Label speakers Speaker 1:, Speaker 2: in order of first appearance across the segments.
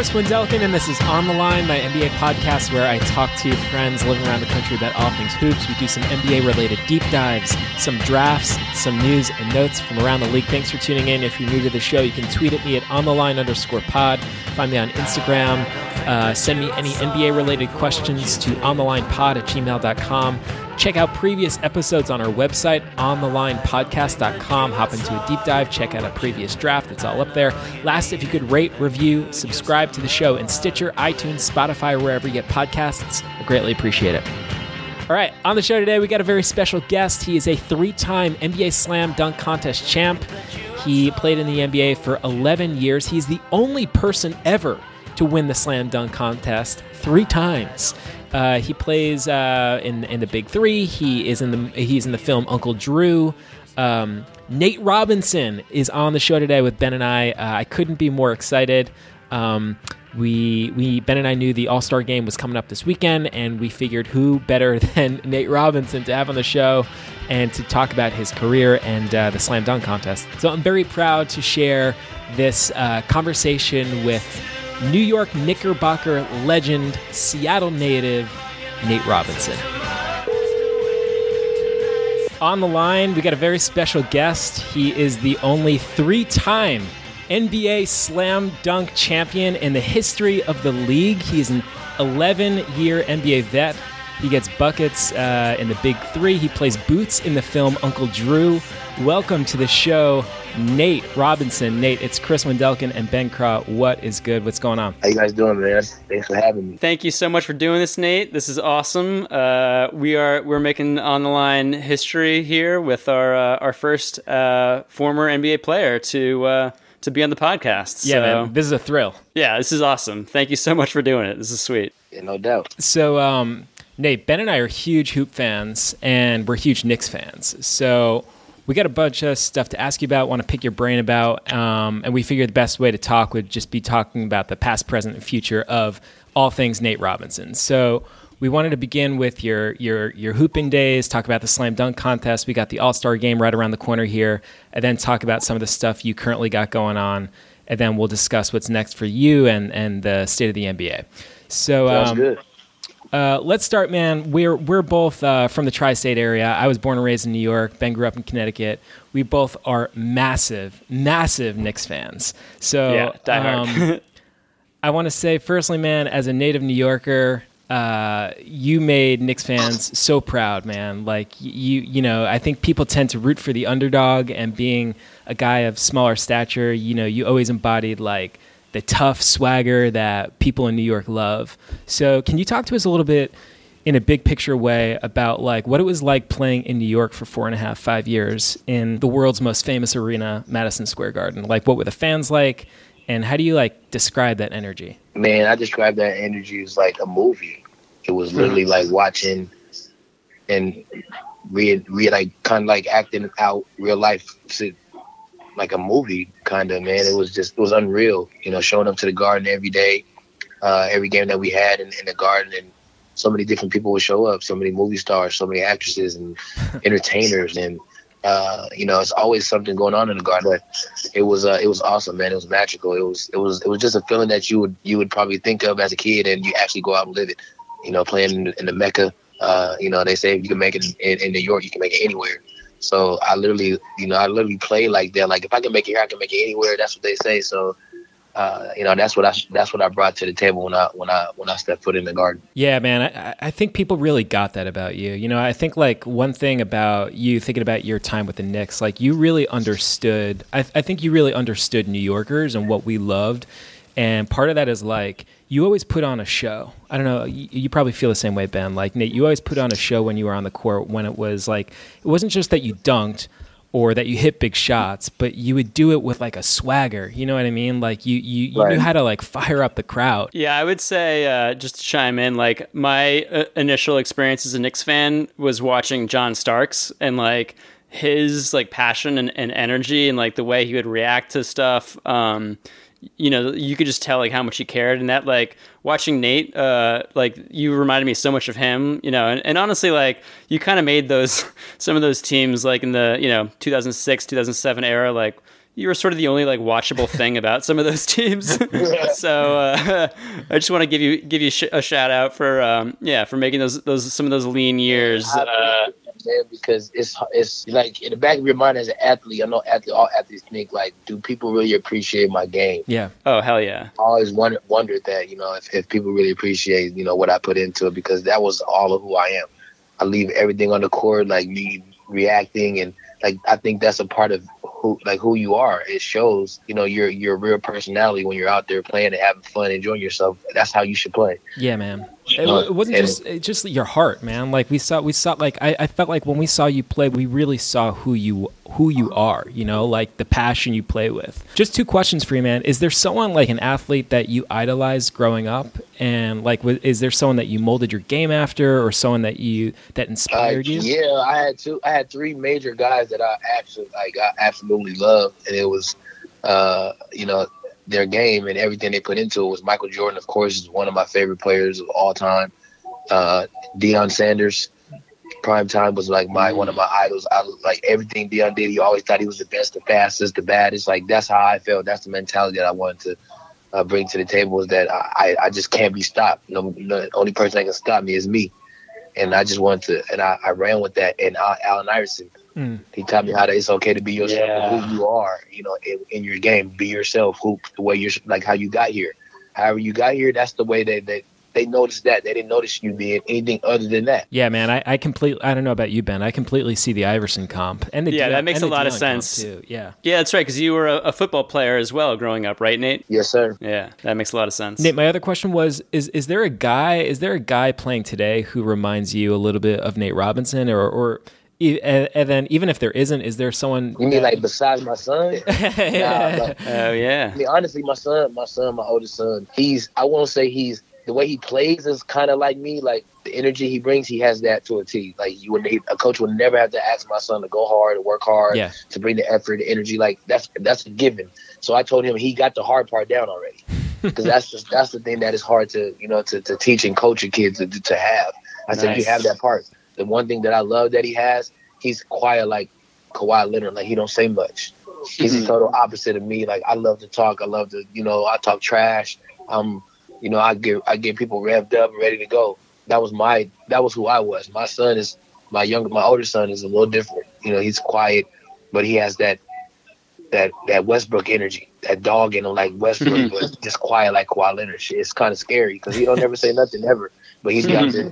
Speaker 1: Chris Wendelken, and this is On the Line, my NBA podcast where I talk to friends living around the country about all things hoops. We do some NBA related deep dives, some drafts, some news and notes from around the league. Thanks for tuning in. If you're new to the show, you can tweet at me at On the Line underscore pod. Find me on Instagram. Uh, send me any NBA related questions to on the line pod at gmail.com. Check out previous episodes on our website, onthelinepodcast.com. Hop into a deep dive, check out a previous draft. It's all up there. Last, if you could rate, review, subscribe to the show in Stitcher, iTunes, Spotify, wherever you get podcasts, I greatly appreciate it. All right, on the show today, we got a very special guest. He is a three time NBA Slam Dunk Contest champ. He played in the NBA for 11 years. He's the only person ever to win the Slam Dunk Contest three times. Uh, he plays uh, in in the Big Three. He is in the he's in the film Uncle Drew. Um, Nate Robinson is on the show today with Ben and I. Uh, I couldn't be more excited. Um, we we Ben and I knew the All Star game was coming up this weekend, and we figured who better than Nate Robinson to have on the show and to talk about his career and uh, the slam dunk contest. So I'm very proud to share this uh, conversation with New York Knickerbocker legend, Seattle native Nate Robinson. On the line, we got a very special guest. He is the only three time NBA Slam Dunk champion in the history of the league. He is an 11 year NBA vet. He gets buckets uh, in the Big Three. He plays boots in the film Uncle Drew. Welcome to the show, Nate Robinson. Nate, it's Chris Wendelken and Ben Craw. What is good? What's going on?
Speaker 2: How you guys doing, man? Thanks for having me.
Speaker 3: Thank you so much for doing this, Nate. This is awesome. Uh, we are we're making on the line history here with our uh, our first uh, former NBA player to uh, to be on the podcast.
Speaker 1: Yeah,
Speaker 3: so,
Speaker 1: man, this is a thrill.
Speaker 3: Yeah, this is awesome. Thank you so much for doing it. This is sweet.
Speaker 2: Yeah, no doubt.
Speaker 1: So, um, Nate, Ben and I are huge hoop fans, and we're huge Knicks fans. So we got a bunch of stuff to ask you about, want to pick your brain about, um, and we figured the best way to talk would just be talking about the past, present, and future of all things Nate Robinson. So we wanted to begin with your your your hooping days, talk about the slam dunk contest. We got the All Star game right around the corner here, and then talk about some of the stuff you currently got going on, and then we'll discuss what's next for you and and the state of the NBA. So um,
Speaker 2: good.
Speaker 1: Uh, let's start, man. We're we're both uh, from the tri-state area. I was born and raised in New York. Ben grew up in Connecticut. We both are massive, massive Knicks fans. So,
Speaker 3: Yeah, diehard.
Speaker 1: um, I want to say, firstly, man, as a native New Yorker, uh, you made Knicks fans so proud, man. Like you, you know, I think people tend to root for the underdog, and being a guy of smaller stature, you know, you always embodied like the tough swagger that people in New York love. So, can you talk to us a little bit in a big picture way about like what it was like playing in New York for four and a half, five years in the world's most famous arena, Madison Square Garden? Like, what were the fans like, and how do you like describe that energy?
Speaker 2: Man, I describe that energy as like a movie. It was literally mm-hmm. like watching and re, re like kind of like acting out real life like a movie kind of man. It was just it was unreal. You know, showing up to the garden every day, uh, every game that we had in, in the garden, and so many different people would show up. So many movie stars, so many actresses and entertainers, and uh, you know, it's always something going on in the garden. But it was uh, it was awesome, man. It was magical. It was it was it was just a feeling that you would you would probably think of as a kid, and you actually go out and live it. You know, playing in, in the Mecca. Uh, you know, they say if you can make it in, in New York, you can make it anywhere. So I literally, you know, I literally play like that. Like if I can make it here, I can make it anywhere. That's what they say. So, uh, you know, that's what I that's what I brought to the table when I when I when I stepped foot in the garden.
Speaker 1: Yeah, man. I, I think people really got that about you. You know, I think like one thing about you thinking about your time with the Knicks, like you really understood. I, I think you really understood New Yorkers and what we loved. And part of that is like you always put on a show. I don't know. You, you probably feel the same way, Ben. Like Nate, you always put on a show when you were on the court. When it was like it wasn't just that you dunked or that you hit big shots, but you would do it with like a swagger. You know what I mean? Like you you, you
Speaker 2: Right.
Speaker 1: knew how to like fire up the crowd.
Speaker 3: Yeah, I would say uh, just to chime in, like my uh, initial experience as a Knicks fan was watching John Starks and like his like passion and, and energy and like the way he would react to stuff. Um, you know, you could just tell like how much he cared, and that like watching Nate, uh, like you reminded me so much of him. You know, and, and honestly, like you kind of made those some of those teams like in the you know 2006 2007 era like you were sort of the only like watchable thing about some of those teams. so uh, I just want to give you give you sh- a shout out for um, yeah for making those those some of those lean years. Uh,
Speaker 2: man, because it's it's like in the back of your mind as an athlete. I know athlete, all athletes think like, do people really appreciate my game?
Speaker 1: Yeah.
Speaker 3: Oh hell yeah.
Speaker 2: I always wondered wondered that you know if, if people really appreciate you know what I put into it because that was all of who I am. I leave everything on the court, like me reacting, and like I think that's a part of who like who you are. It shows, you know, your your real personality when you're out there playing and having fun, enjoying yourself. That's how you should play.
Speaker 1: Yeah, man. It, it wasn't just it just your heart, man. Like we saw, we saw. Like I, I felt like when we saw you play, we really saw who you who you are. You know, like the passion you play with. Just two questions for you, man. Is there someone like an athlete that you idolized growing up, and like, is there someone that you molded your game after, or someone that you that
Speaker 2: Uh,
Speaker 1: inspired you?
Speaker 2: yeah, I had two. I had three major guys that I absolutely like. I absolutely loved, and it was, uh, you know, their game and everything they put into it was Michael Jordan. Of course, is one of my favorite players of all time. Uh, Deion Sanders, prime time was like my one of my idols. I like everything Deion did. He always thought he was the best, the fastest, the baddest. Like that's how I felt. That's the mentality that I wanted to. Uh, bring to the table is that I, I just can't be stopped. No, the only person that can stop me is me and I just wanted to, and I, I ran with that. And Allen Iverson,
Speaker 1: Mm.
Speaker 2: he taught me how to. It's okay to be yourself,
Speaker 3: Yeah.
Speaker 2: who you are. You know, in, in your game, be yourself. Who the way you're like how you got here. However you got here, that's the way that they, they noticed that. They didn't notice you being anything other than that.
Speaker 1: Yeah, man. I, I completely. I don't know about you, Ben. I completely see the Iverson comp, and the
Speaker 3: Yeah,
Speaker 1: Deion-
Speaker 3: that makes a
Speaker 1: the
Speaker 3: lot of sense.
Speaker 1: too. Yeah.
Speaker 3: Yeah, that's right. Because you were a, a football player as well growing up, right, Nate?
Speaker 2: Yes, sir.
Speaker 3: Yeah, that makes a lot of sense.
Speaker 1: Nate, my other question was: Is is there a guy? Is there a guy playing today who reminds you a little bit of Nate Robinson, or or and, and then even if there isn't, is there someone?
Speaker 2: You mean like besides my son? Nah, but-
Speaker 3: Oh yeah.
Speaker 2: I mean, honestly, my son, my son, my oldest son, he's, I won't say he's, the way he plays is kind of like me. Like the energy he brings, he has that to a T. Like you would, he, a coach would never have to ask my son to go hard and work hard
Speaker 1: Yeah.
Speaker 2: to bring the effort, the energy. Like that's, that's a given. So I told him he got the hard part down already. Because that's just, that's the thing that is hard to, you know, to, to teach and coach your kids to, to have. I said, you have that part. The one thing that I love that he has, he's quiet like Kawhi Leonard. Like he don't say much. He's the total opposite of me. Like I love to talk. I love to, you know, I talk trash. Um, you know, I get I get people revved up and ready to go. That was my that was who I was. My son is my younger my older son is a little different. You know, he's quiet, but he has that that that Westbrook energy, that dog in him like Westbrook, but just quiet like Kawhi Leonard. Shit, it's kind of scary because he don't ever say nothing ever, but he's out there.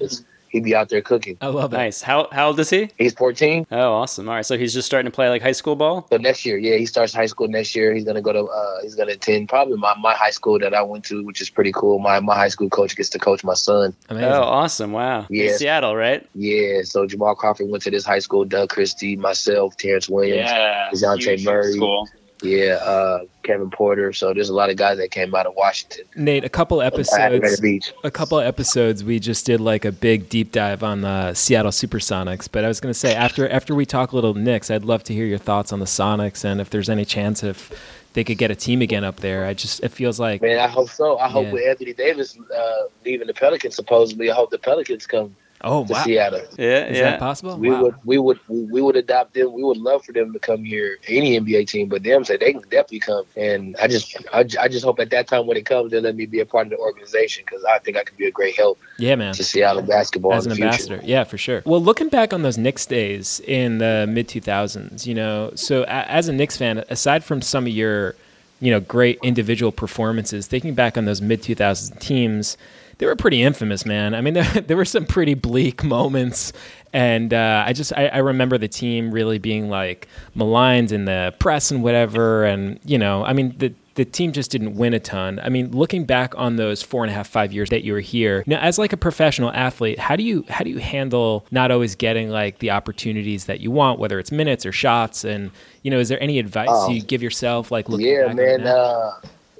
Speaker 2: It's, he be out there cooking.
Speaker 1: I love it.
Speaker 3: Nice. How how old is he?
Speaker 2: He's 14.
Speaker 3: Oh, awesome. All right, so he's just starting to play like high school ball.
Speaker 2: So next year, yeah, he starts high school next year. He's gonna go to uh, he's gonna attend probably my, my high school that I went to, which is pretty cool. My my high school coach gets to coach my son.
Speaker 1: Amazing.
Speaker 3: Oh, awesome. Wow. In Seattle, right?
Speaker 2: Yeah, so Jamal Crawford went to this high school. Doug Christie, myself, Terrence Williams,
Speaker 4: Yeah.
Speaker 2: Dejounte
Speaker 4: huge
Speaker 2: Murray.
Speaker 4: School.
Speaker 2: Yeah, uh, Kevin Porter. So there's a lot of guys that came out of Washington.
Speaker 1: Nate, a couple episodes. A couple episodes we just did like a big deep dive on the Seattle Supersonics. But I was going to say after after we talk a little Knicks, I'd love to hear your thoughts on the Sonics and if there's any chance if they could get a team again up there. I just it feels like
Speaker 2: Man, I hope so. I hope
Speaker 1: Yeah.
Speaker 2: with Anthony Davis uh, leaving the Pelicans, supposedly, I hope the Pelicans come
Speaker 1: oh
Speaker 2: to
Speaker 1: wow,
Speaker 2: Seattle.
Speaker 3: Yeah,
Speaker 1: is
Speaker 3: yeah.
Speaker 1: that possible?
Speaker 2: We
Speaker 1: wow.
Speaker 2: would, we would, we would adopt them. We would love for them to come here, any NBA team. But them say they can definitely come. And I just, I, j- I just hope at that time when it comes, they let me be a part of the organization because I think I could be a great help
Speaker 1: yeah, man.
Speaker 2: to Seattle basketball
Speaker 1: as an
Speaker 2: the future.
Speaker 1: ambassador. Yeah, for sure. Well, looking back on those Knicks days in the mid 2000s, you know, so as a Knicks fan, aside from some of your, you know, great individual performances, thinking back on those mid 2000s teams, they were pretty infamous, man. I mean, there, there were some pretty bleak moments. And uh, I just I, I remember the team really being like maligned in the press and whatever, and you know I mean the the team just didn't win a ton. I mean, looking back on those four and a half, five years that you were here, now as like a professional athlete, how do you how do you handle not always getting like the opportunities that you want, whether it's minutes or shots? And you know, is there any advice
Speaker 2: Oh.
Speaker 1: you give yourself, like looking
Speaker 2: yeah,
Speaker 1: back on it
Speaker 2: man.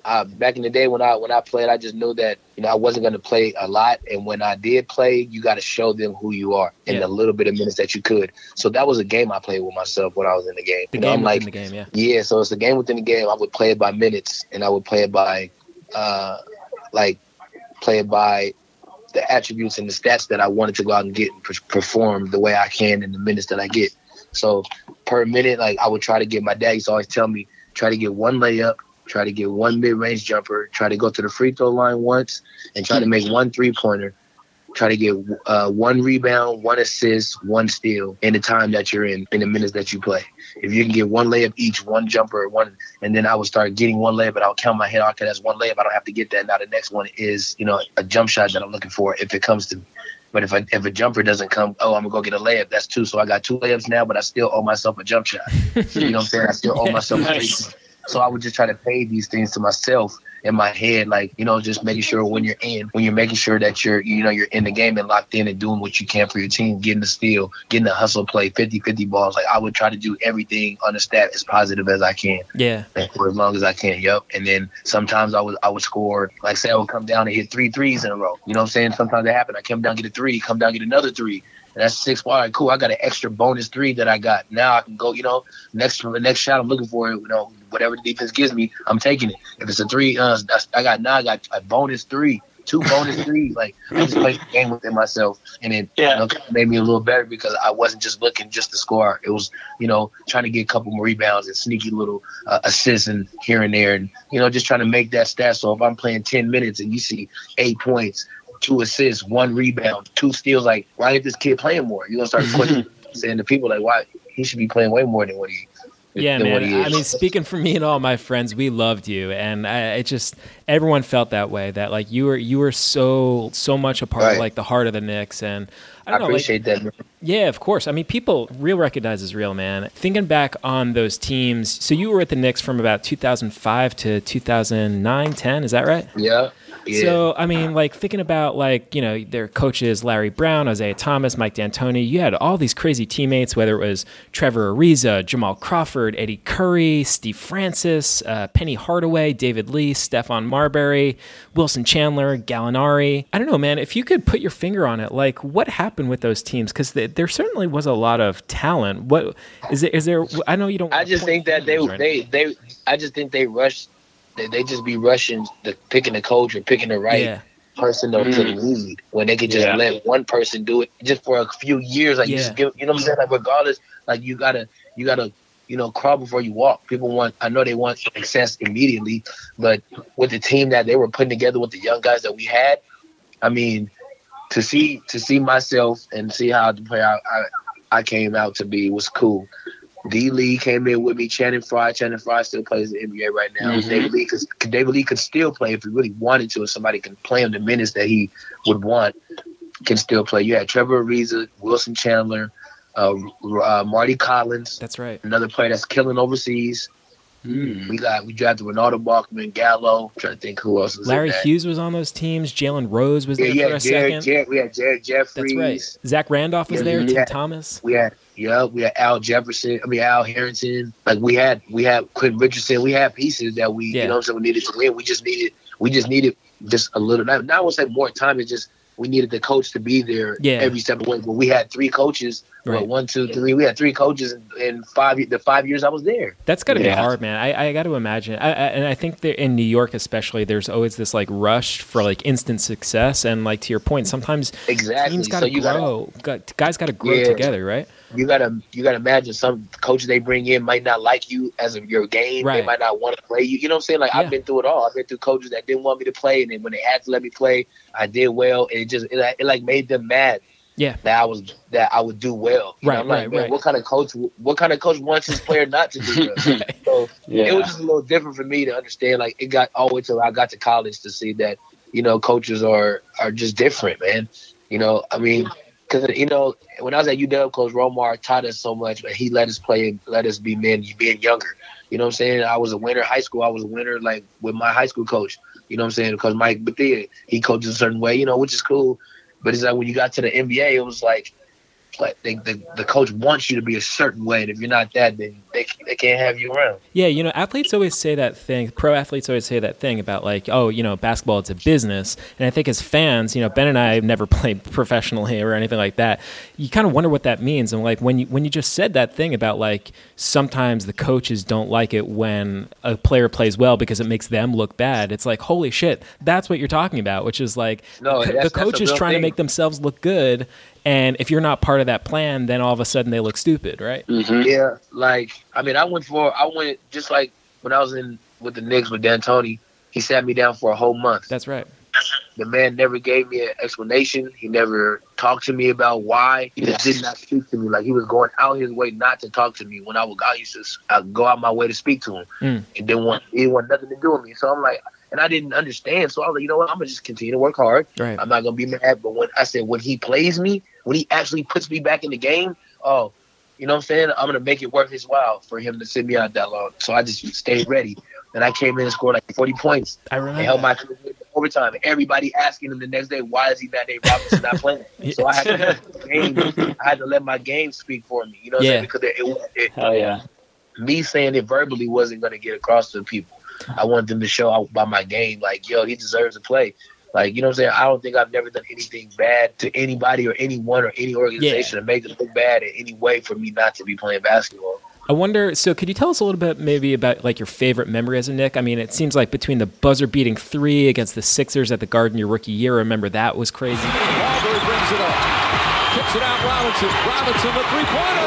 Speaker 2: Uh, uh, back in the day when I when I played, I just knew that you know I wasn't going to play a lot, and when I did play, you got to show them who you are in
Speaker 1: Yeah.
Speaker 2: the little bit of minutes that you could. So that was a game I played with myself when I was in the game.
Speaker 1: the
Speaker 2: you know,
Speaker 1: game
Speaker 2: I'm
Speaker 1: within
Speaker 2: like,
Speaker 1: the game, yeah.
Speaker 2: Yeah, so it's a game within the game. I would play it by minutes, and I would play it by, uh, like, play it by the attributes and the stats that I wanted to go out and get and per- perform the way I can in the minutes that I get. So per minute, like I would try to get my dad used to always tell me, try to get one layup, try to get one mid range jumper, try to go to the free throw line once, and try to make one three pointer. Try to get uh, one rebound, one assist, one steal in the time that you're in, in the minutes that you play. If you can get one layup each, one jumper, one, and then I would start getting one layup, but I'll count my head. Okay, that's one layup. I don't have to get that. Now the next one is, you know, a jump shot that I'm looking for if it comes to me. But if I, if a jumper doesn't come, oh, I'm gonna go get a layup. That's two. So I got two layups now, but I still owe myself a jump shot. you know what I'm saying? I still owe myself a nice. So I would just try to pay these things to myself in my head, like you know, just making sure when you're in, when you're making sure that you're, you know, you're in the game and locked in and doing what you can for your team, getting the steal, getting the hustle play, 50-50 balls. Like I would try to do everything on the stat as positive as I can.
Speaker 1: Yeah.
Speaker 2: For as long as I can. Yep. And then sometimes I would I would score, like say I would come down and hit three threes in a row. You know what I'm saying? Sometimes that happened. I come down get a three, come down get another three. And that's six. All right, cool. I got an extra bonus three that I got. Now I can go, you know, next the next shot I'm looking for, you know, whatever the defense gives me, I'm taking it. If it's a three, uh, I got now I got a bonus three, two bonus threes. Like I just played the game within myself, and it yeah. you know, made me a little better because I wasn't just looking just to score. It was you know trying to get a couple more rebounds and sneaky little uh, assists and here and there, and you know just trying to make that stat. So if I'm playing ten minutes and you see eight points two assists, one rebound, two steals. Like, why ain't this kid playing more? You're gonna start questioning saying to people like, why he should be playing way more than what he.
Speaker 1: Yeah, man. I mean, speaking for me and all my friends, we loved you, and I, it just everyone felt that way. That like you were you were so so much a part right. of like the heart of the Knicks, and I,
Speaker 2: I know, appreciate like, that.
Speaker 1: Yeah, of course. I mean, people real recognizes real, man. Thinking back on those teams, so you were at the Knicks from about 2005 to 2009, 10. Is that right?
Speaker 2: Yeah.
Speaker 1: So I mean, like thinking about like you know their coaches Larry Brown, Isiah Thomas, Mike D'Antoni. You had all these crazy teammates, whether it was Trevor Ariza, Jamal Crawford, Eddie Curry, Steve Francis, uh, Penny Hardaway, David Lee, Stephon Marbury, Wilson Chandler, Gallinari. I don't know, man. If you could put your finger on it, like what happened with those teams? Because there certainly was a lot of talent. What is it? Is there? I know you don't.
Speaker 2: I just think that they they they. I just think they rushed they, they just be rushing the picking the coach or picking the right yeah. person to, mm. to lead when they could just yeah. let one person do it just for a few years. Like yeah. you just give, you know what I'm saying? Like regardless, like you gotta you gotta you know crawl before you walk. People want I know they want success immediately, but with the team that they were putting together with the young guys that we had, I mean, to see to see myself and see how the player I, I, I came out to be was cool. D Lee came in with me. Channing Frye. Channing Frye still plays the NBA right now. Mm-hmm. David Lee could David Lee could still play if he really wanted to. If somebody can play him the minutes that he would want, can still play. You had Trevor Ariza, Wilson Chandler, uh, uh, Mardy Collins.
Speaker 1: That's right.
Speaker 2: Another player that's killing overseas. Mm. We got we drafted Renaldo Balkman, Gallo. I'm trying to think who else was. There.
Speaker 1: Larry Hughes was on those teams. Jalen Rose was there yeah, for a
Speaker 2: Jared,
Speaker 1: second.
Speaker 2: Jared, we had Jared Jeffries. That's right.
Speaker 1: Zach Randolph was yeah, there. Tim had, Thomas.
Speaker 2: We had yeah, we had Al Jefferson. I mean Al Harrington. Like we had we had Quentin Richardson. We had pieces that we yeah. you know what I'm saying we needed to win. We just needed we just needed just a little. Not, not I would say more time. It's just we needed the coach to be there yeah. every step of the way. But we had three coaches. Right. What, one, two, three. We had three coaches in, in five the five years I was there.
Speaker 1: That's got to yeah. be hard, man. I, I got to imagine. I, I, and I think that in New York, especially, there's always this like rush for like instant success. And like to your point, sometimes
Speaker 2: exactly.
Speaker 1: teams got to so grow. Gotta, got, guys got to grow yeah. together, right?
Speaker 2: You gotta you gotta imagine some coaches they bring in might not like you as of your game. Right. They might not want to play you. You know what I'm saying? Like I've been through it all. I've been through coaches that didn't want me to play, and then when they had to let me play, I did well. And it just it, it like made them mad
Speaker 1: yeah.
Speaker 2: That I was that I would do well.
Speaker 1: You right,
Speaker 2: know, I'm
Speaker 1: right,
Speaker 2: like,
Speaker 1: right.
Speaker 2: what kind of coach? What kind of coach wants his player not to do well? so yeah. it was just a little different for me to understand. Like it got all the way till I got to college to see that you know coaches are are just different, man. You know, I mean, because you know when I was at UW, Coach Romar taught us so much, but he let us play, and let us be men, being younger. You know what I'm saying? I was a winner high school. I was a winner like with my high school coach. You know what I'm saying? Because Mike Bethea, he coaches a certain way, you know, which is cool. But it's like when you got to the NBA, it was like like they, the the coach wants you to be a certain way, and if you're not that, then they they can't have you around.
Speaker 1: Yeah, you know, athletes always say that thing. Pro athletes always say that thing about like, oh, you know, basketball it's a business. And I think as fans, you know, Ben and I have never played professionally or anything like that. You kind of wonder what that means. And like when you when you just said that thing about like sometimes the coaches don't like it when a player plays well because it makes them look bad. It's like holy shit, that's what you're talking about. Which is like
Speaker 2: no,
Speaker 1: the, the coach is trying thing. to make themselves look good, and if you're not part of that plan, then all of a sudden they look stupid, right?
Speaker 2: Mm-hmm. Yeah, like I mean, I went for I went just like when I was in with the Knicks with D'Antoni, he sat me down for a whole month.
Speaker 1: That's right.
Speaker 2: The man never gave me an explanation. He never talked to me about why. He just did not speak to me. Like he was going out his way not to talk to me. When I would, I used to I'd go out my way to speak to him.
Speaker 1: Mm.
Speaker 2: He didn't want, he didn't want nothing to do with me. So I'm like, and I didn't understand. So I was like, you know what? I'm gonna just continue to work hard.
Speaker 1: Right.
Speaker 2: I'm not gonna be mad. But when I said when he plays me, when he actually puts me back in the game, oh, you know what I'm saying? I'm gonna make it worth his while for him to sit me out that long. So I just stayed ready. And I came in and scored like 40 points.
Speaker 1: I
Speaker 2: And
Speaker 1: remember.
Speaker 2: held my team in overtime. Everybody asking him the next day, why is he not Nate Robinson not playing? So I had to let game, I had to let my game speak for me. You know what
Speaker 1: Yeah.
Speaker 2: I'm saying? Because it, it, it,
Speaker 3: Hell yeah.
Speaker 2: me saying it verbally wasn't going to get across to the people. I want them to show out by my game, like, yo, he deserves to play. Like, you know what I'm saying? I don't think I've never done anything bad to anybody or anyone or any organization to make them look bad in any way for me not to be playing basketball.
Speaker 1: I wonder. So, could you tell us a little bit, maybe about like your favorite memory as a Knick? I mean, it seems like between the buzzer-beating three against the Sixers at the Garden your rookie year, remember that was crazy.
Speaker 4: Marbury brings it up. Kicks it out Robinson. Robinson the three-pointer.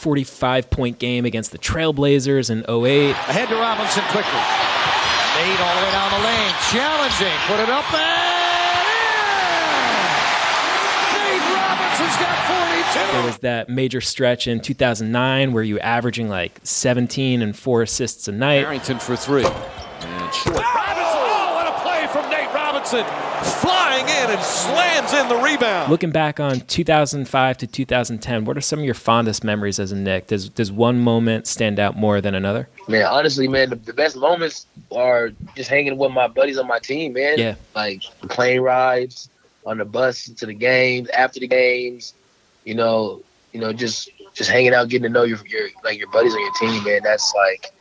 Speaker 1: 45 point game against the Trailblazers in 08.
Speaker 4: Ahead to Robinson quickly. Made all the way down the lane. Challenging. Put it up and in. Nate Robinson's got 42.
Speaker 1: There was that major stretch in 2009 where you were averaging like 17 and four assists a night.
Speaker 4: Harrington for three. And short. Robinson from Nate Robinson. Flying in and slams in the rebound.
Speaker 1: Looking back on 2005 to 2010, what are some of your fondest memories as a Knick? Does does one moment stand out more than another?
Speaker 2: Man, honestly, man, the, the best moments are just hanging with my buddies on my team, man.
Speaker 1: Yeah.
Speaker 2: Like plane rides on the bus to the games, after the games, you know, you know, just just hanging out, getting to know your your like your buddies on your team, man. That's like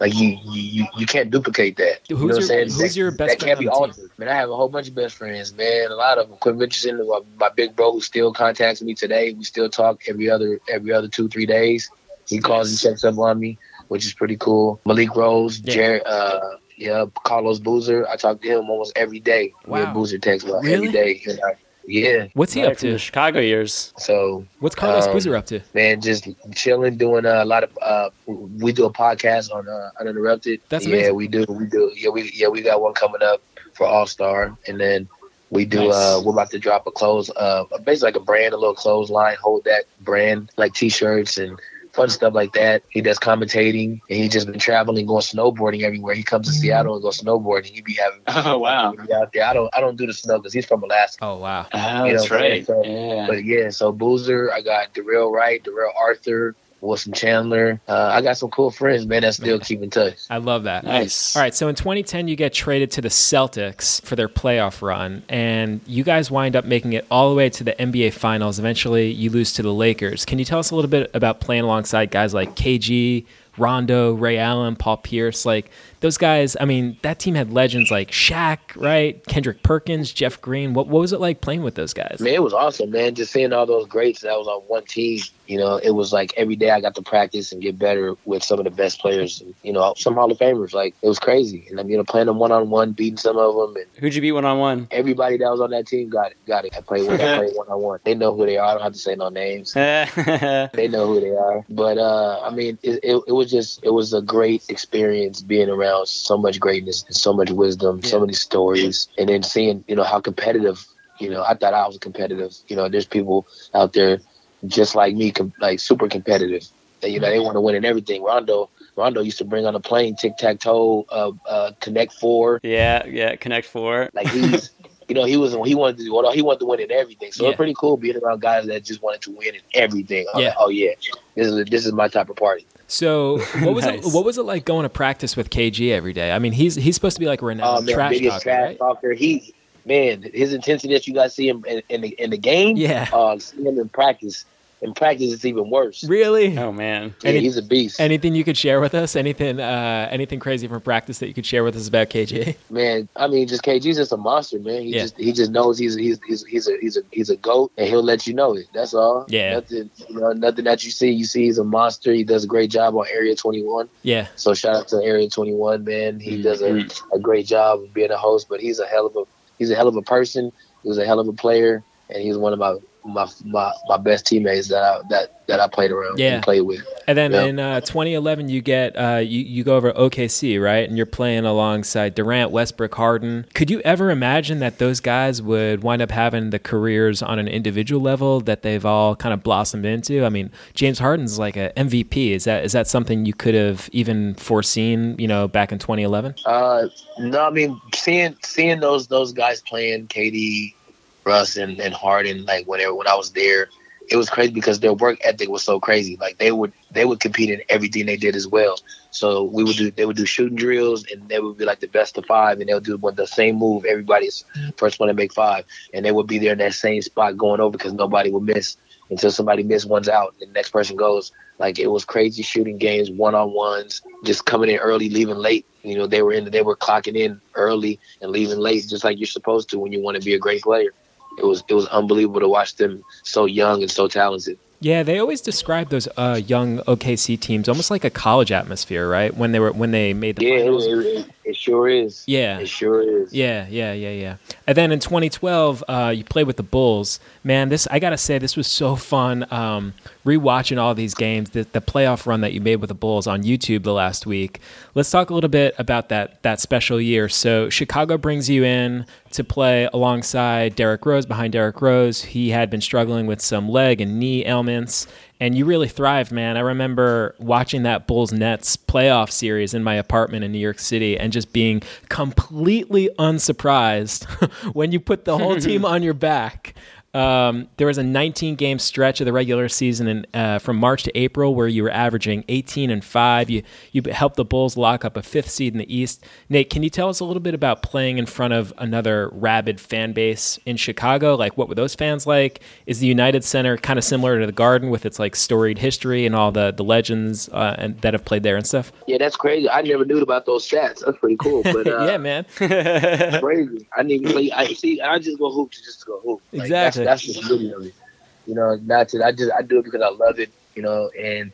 Speaker 2: like you you you can't duplicate that. you
Speaker 1: Who's
Speaker 2: know what
Speaker 1: your-
Speaker 2: I'm saying?
Speaker 1: who's
Speaker 2: That-
Speaker 1: your best
Speaker 2: That can't
Speaker 1: friend
Speaker 2: be
Speaker 1: on the team?
Speaker 2: altered. Man, I have a whole bunch of best friends, man. A lot of them. Quinn Richardson, my, my big bro, who still contacts me today. We still talk every other every other two three days. He calls and checks up on me, which is pretty cool. Malik Rose,
Speaker 1: Yeah.
Speaker 2: Jared, uh, yeah, Carlos Boozer. I talk to him almost every day. Me
Speaker 1: Wow.
Speaker 2: and Boozer text about
Speaker 1: Really?
Speaker 2: every day. And I- yeah.
Speaker 1: What's he
Speaker 3: Right
Speaker 1: up
Speaker 3: from the
Speaker 1: to?
Speaker 3: Chicago years.
Speaker 2: So
Speaker 1: What's Carlos
Speaker 2: Um,
Speaker 1: Boozer up to?
Speaker 2: man, just chilling, doing uh, a lot of. Uh, we do a podcast on uh, uninterrupted.
Speaker 1: That's
Speaker 2: yeah, we do. We do. Yeah, we yeah we got one coming up for All Star, and then we do.
Speaker 3: Nice.
Speaker 2: Uh, we're about to drop a clothes, uh, basically like a brand, a little clothesline. Hold that brand, like T-shirts and fun stuff like that. He does commentating, and he just been traveling, going snowboarding everywhere. He comes to
Speaker 1: Mm-hmm.
Speaker 2: Seattle and goes snowboarding. He be having.
Speaker 3: Oh, wow.
Speaker 2: out there. I don't. I don't do the snow because he's from Alaska.
Speaker 1: Oh wow.
Speaker 3: Oh,
Speaker 2: You know
Speaker 3: that's right.
Speaker 2: So-
Speaker 3: Yeah.
Speaker 2: But yeah, so Boozer, I got Dorell Wright, Darrell Arthur, Wilson Chandler. Uh, I got some cool friends, man, that still keep in touch.
Speaker 1: I love that.
Speaker 3: Nice.
Speaker 1: All right, so in 2010, you get traded to the Celtics for their playoff run, and you guys wind up making it all the way to the NBA Finals. Eventually, you lose to the Lakers. Can you tell us a little bit about playing alongside guys like KG, Rondo, Ray Allen, Paul Pierce? Like those guys. I mean, that team had legends like Shaq, right? Kendrick Perkins, Jeff Green. What what was it like playing with those guys?
Speaker 2: Man, it was awesome, man. Just seeing all those greats that was on one team. You know, it was like every day I got to practice and get better with some of the best players. You know, some Hall of Famers. Like it was crazy, and I'm you know playing them one on one, beating some of them, and
Speaker 3: Who'd you beat one on one?
Speaker 2: everybody that was on that team got it. Got it. I played with. I played one on one. They know who they are. I don't have to say no names. they know who they are. But uh, I mean, it, it, it was just it was a great experience being around so much greatness and so much wisdom, so many stories, and then seeing you know how competitive. You know, I thought I was competitive. You know, there's people out there just like me, com- like super competitive. And, you know, they want to win in everything. Rondo, Rondo used to bring on a plane, tic tac toe, uh, uh, Connect Four.
Speaker 3: yeah, yeah. Connect Four.
Speaker 2: Like he's, you know, he was he wanted to well, he wanted to win in everything. So
Speaker 1: Yeah.
Speaker 2: it's pretty cool being around guys that just wanted to win in everything. I'm
Speaker 1: Yeah.
Speaker 2: like, oh yeah, this is this is my type of party.
Speaker 1: So what was
Speaker 3: Nice.
Speaker 1: it? What was it like going to practice with KG every day? I mean, he's he's supposed to be like a
Speaker 2: Oh
Speaker 1: renowned
Speaker 2: man,
Speaker 1: trash
Speaker 2: biggest
Speaker 1: talker,
Speaker 2: trash
Speaker 1: right?
Speaker 2: talker. He man, his intensity that you guys see him in, in the in the game.
Speaker 1: Yeah.
Speaker 2: Uh, see him in practice. In practice, it's even worse.
Speaker 1: Really?
Speaker 3: Oh man.
Speaker 2: Yeah,
Speaker 1: Any-
Speaker 2: he's a beast.
Speaker 1: Anything you could share with us? Anything uh, anything crazy from practice that you could share with us about KG?
Speaker 2: man. I mean, just KG's just a monster, man. He
Speaker 1: Yeah.
Speaker 2: just he just knows he's he's he's he's a he's a he's a goat, and he'll let you know it. That's all.
Speaker 1: Yeah.
Speaker 2: Nothing, you know, nothing that you see. You see, he's a monster. He does a great job on Area 21.
Speaker 1: Yeah,
Speaker 2: So shout out to Area 21, man. He does a, a great job of being a host, but he's a hell of a he's a hell of a person. He was a hell of a player, and he's one of my my my, my best teammates that I that, that I played around
Speaker 1: Yeah.
Speaker 2: and played with.
Speaker 1: And then
Speaker 2: Yeah.
Speaker 1: in uh, 2011, you get uh, you you go over OKC, right? And you're playing alongside Durant, Westbrook, Harden. Could you ever imagine that those guys would wind up having the careers on an individual level that they've all kind of blossomed into? I mean, James Harden's like a MVP. Is that is that something you could have even foreseen? You know, back in 2011.
Speaker 2: Uh, no, I mean seeing seeing those those guys playing, KD, Russ, and, and Harden, like whenever when I was there, it was crazy because their work ethic was so crazy. Like they would they would compete in everything they did as well. So we would do they would do shooting drills, and they would be like the best of five, and they would do the same move. Everybody's first one to make five, and they would be there in that same spot going over because nobody would miss until somebody missed one's out, and the next person goes. Like it was crazy shooting games, one on ones, just coming in early, leaving late. You know, they were in they were clocking in early and leaving late, just like you're supposed to when you want to be a great player. It was it was unbelievable to watch them so young and so talented.
Speaker 1: Yeah, they always describe those uh, young OKC teams almost like a college atmosphere, right? When they were when they made the
Speaker 2: Yeah, it,
Speaker 1: finals.
Speaker 2: it, it sure is.
Speaker 1: Yeah.
Speaker 2: it sure is.
Speaker 1: Yeah, yeah, yeah, yeah. And then in 2012, uh, you played with the Bulls. Man, this I gotta say, this was so fun. Um, rewatching all these games, the, the playoff run that you made with the Bulls on YouTube the last week. Let's talk a little bit about that that special year. So Chicago brings you in to play alongside Derrick Rose. Behind Derrick Rose, he had been struggling with some leg and knee ailments. And you really thrived, man. I remember watching that Bulls Nets playoff series in my apartment in New York City and just being completely unsurprised when you put the whole team on your back. Um, there was a 19 game stretch of the regular season in, uh, from March to April where you were averaging 18 and 5. You, you helped the Bulls lock up a fifth seed in the East. Nate, can you tell us a little bit about playing in front of another rabid fan base in Chicago? Like, what were those fans like? Is the United Center kind of similar to the Garden with its like storied history and all the, the legends uh, and, that have played there and stuff?
Speaker 2: Yeah, that's crazy. I never knew about those stats. That's pretty cool. But uh,
Speaker 1: yeah, man.
Speaker 2: crazy. I didn't even play. I see. I just go hoop to just go hoop. Like,
Speaker 1: Exactly.
Speaker 2: That's, that's just it. You know, not to. I just I do it because I love it. You know, and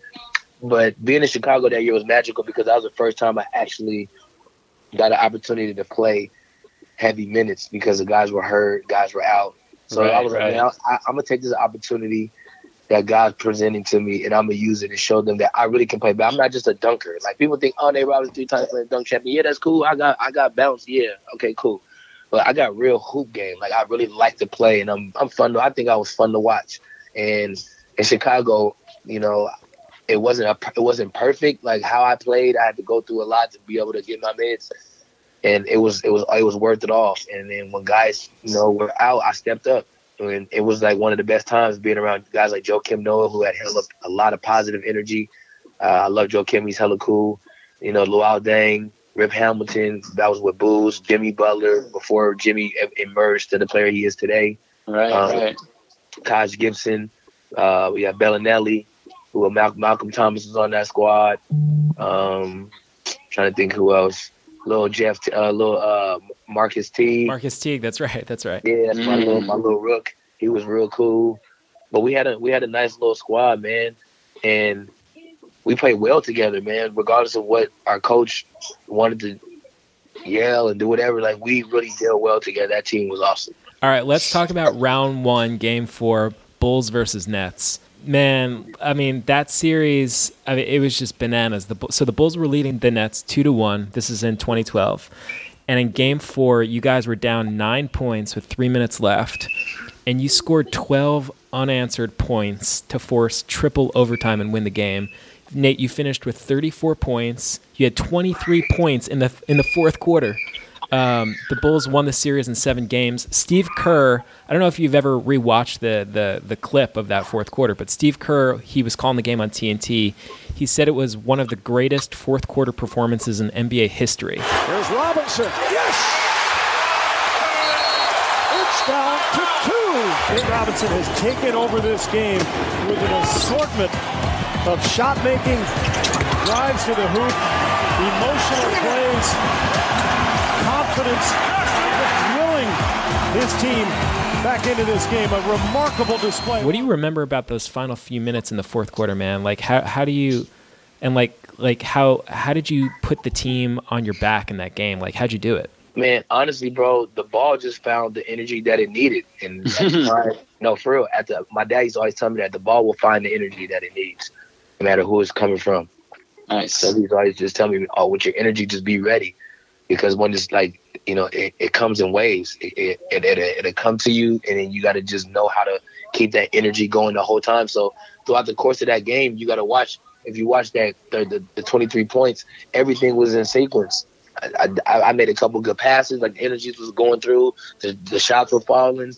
Speaker 2: but being in Chicago that year was magical because that was the first time I actually got an opportunity to play heavy minutes because the guys were hurt, guys were out. So I was
Speaker 3: right.
Speaker 2: like, man, I, I'm gonna take this opportunity that God's presenting to me, and I'm gonna use it and show them that I really can play. But I'm not just a dunker. Like people think, oh, they Robinson three times playing dunk champion. Yeah, that's cool. I got I got bounce. Yeah, okay, cool. But I got real hoop game. Like I really like to play, and I'm I'm fun. To, I think I was fun to watch. And in Chicago, you know, it wasn't a it wasn't perfect. Like how I played, I had to go through a lot to be able to get my minutes. And it was it was it was worth it all. And then when guys, you know, were out, I stepped up. And it was like one of the best times being around guys like Joakim Noah, who had hella, a lot of positive energy. Uh, I love Joe Kim; he's hella cool. You know, Luol Deng, Rip Hamilton, that was with Booze, Jimmy Butler before Jimmy e- emerged to the player he is today.
Speaker 3: Right,
Speaker 2: Um,
Speaker 3: right.
Speaker 2: Taj Gibson, uh, we got Belinelli, who Mal- Malcolm Thomas was on that squad. Um, trying to think who else. Little Jeff, uh, little uh, Marquis Teague.
Speaker 1: Marquis Teague, that's right. That's right.
Speaker 2: Yeah, that's my
Speaker 3: Mm.
Speaker 2: little my little rook. He was real cool. But we had a we had a nice little squad, man, and we played well together, man. Regardless of what our coach wanted to yell and do whatever, like we really did well together. That team was awesome.
Speaker 1: All right, let's talk about round one, game four, Bulls versus Nets. Man, I mean that series. I mean, it was just bananas. The so the Bulls were leading the Nets two to one. This is in 2012, and in Game Four, you guys were down nine points with three minutes left, and you scored 12 unanswered points to force triple overtime and win the game. Nate, you finished with 34 points. You had 23 points in the in the fourth quarter. Um, the Bulls won the series in seven games. Steve Kerr, I don't know if you've ever rewatched the, the the clip of that fourth quarter, but Steve Kerr, he was calling the game on TNT. He said it was one of the greatest fourth quarter performances in NBA history.
Speaker 4: There's Robinson. Yes! It's down to two. Nate Robinson has taken over this game with an assortment of shot making, drives to the hoop, emotional plays, confidence, willing his team back into this game. A remarkable display.
Speaker 1: What do you remember about those final few minutes in the fourth quarter, man? Like how how do you and like like how how did you put the team on your back in that game? Like how'd you do it?
Speaker 2: Man, honestly, bro, the ball just found the energy that it needed, and no, for real. At the my dad used to always tell me that the ball will find the energy that it needs, no matter who it's coming from.
Speaker 5: Nice.
Speaker 2: So he's always just tell me, "Oh, with your energy, just be ready," because when it's like you know, it, it comes in waves. It it, it, it it'll come to you, and then you got to just know how to keep that energy going the whole time. So throughout the course of that game, you got to watch. If you watch that the, the, the 23 points, everything was in sequence. I, I, I made a couple good passes. Like the energies was going through, the, the shots were falling.